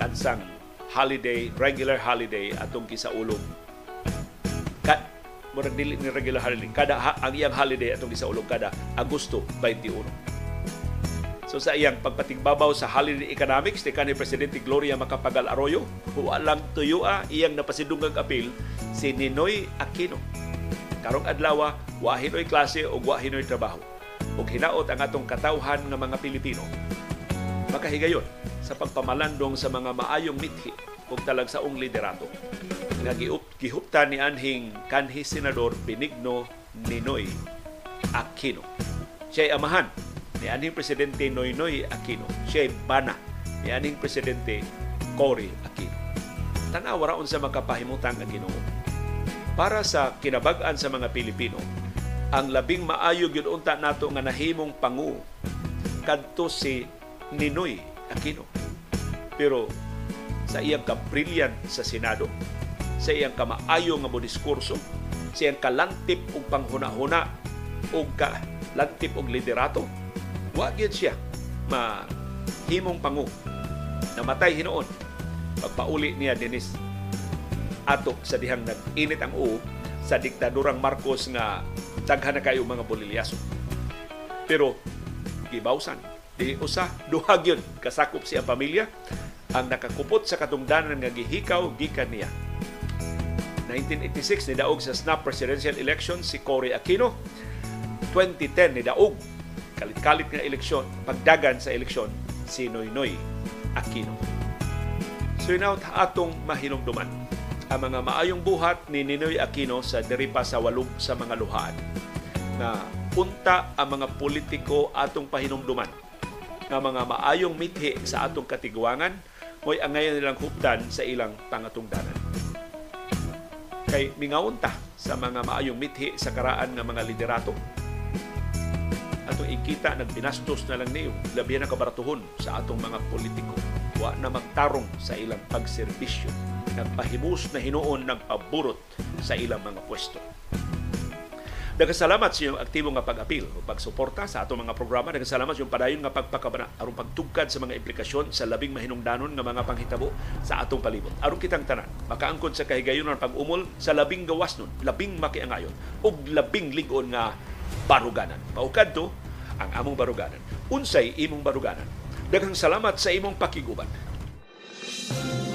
Kansang holiday, regular holiday atong kisaulong. Ka, murag dili ni regular holiday. Kada ang iyang holiday atong gisaulog kada Agosto 21. So sa iyang pagpatigbabaw sa holiday economics ni kanhi Presidente Gloria Macapagal Arroyo, huwa lang tuyua iyang napasidungag apil si Ninoy Aquino. Karong adlaw wa hinoy klase o wa hinoy trabaho. Ug hinaot ang atong katawhan nga mga Pilipino makahigayon sa pagpamalandong sa mga maayong mithi ug talagsaong liderato nga gihuptan ni anhing kanhi senador Benigno Ninoy Aquino. Siya amahan ni anhing presidente Noynoy Aquino. Siya bana ni anhing presidente Cory Aquino. Tanaw ra unsa makapahimutang ang Ginoo. Para sa kinabag-an sa mga Pilipino, ang labing maayo gyud unta nato nga nahimong pangu kadto si Ninoy Aquino. Pero sa iyang kabrilyan sa Senado, sa iyang kamaayo nga mo diskurso, sa iyang kalantip og panghuna-huna o kalantip og liderato, wa gyud siya mahimong pangu. Namatay hinuon pagpauli niya dinis atok sa dihang nag-init ang uo sa diktadurang Marcos nga daghan na kayo mga bolilyaso. Pero gibawsan. Di usa duha gyud kasakop siya pamilya. Ang nakakupot sa katungdanan nga gihikaw gikan niya. 1986 ni daog sa snap presidential election si Cory Aquino. 2010 ni daog kalit-kalit nga eleksyon pagdagan sa eleksyon si Noynoy Aquino so inaw atong mahinumduman ang mga maayong buhat ni Ninoy Aquino sa diri pa sa walog sa mga luhaan na punta ang mga politiko atong pahinumduman nga mga maayong mithi sa atong katiguangan mo'y angayon nilang hupdan sa ilang pangatungdanan. Kay mingawon ta sa mga maayong mithi sa karaan nga mga liderato. Atong ikita nagbinastos na lang niyo, labi na kabaratuhon sa atong mga politiko. Wa na magtarong sa ilang pagserbisyo. Nagpahimus na hinuon nagpaburot sa ilang mga pwesto. Nagkasalamat sa iyong aktibo nga pag-apil o pagsuporta sa atong mga programa. Nagkasalamat sa iyong padayon nga pagpakabana aron pagtugkad sa mga implikasyon sa labing mahinungdanon nga mga panghitabo sa atong palibot. Aron kitang tanan, makaangkon sa kahigayon pag-umol sa labing gawas nun, labing makiangayon, ug labing ligon nga baruganan. Paukadto ang among baruganan. Unsay imong baruganan. Daghang salamat sa imong pakiguban. Thank you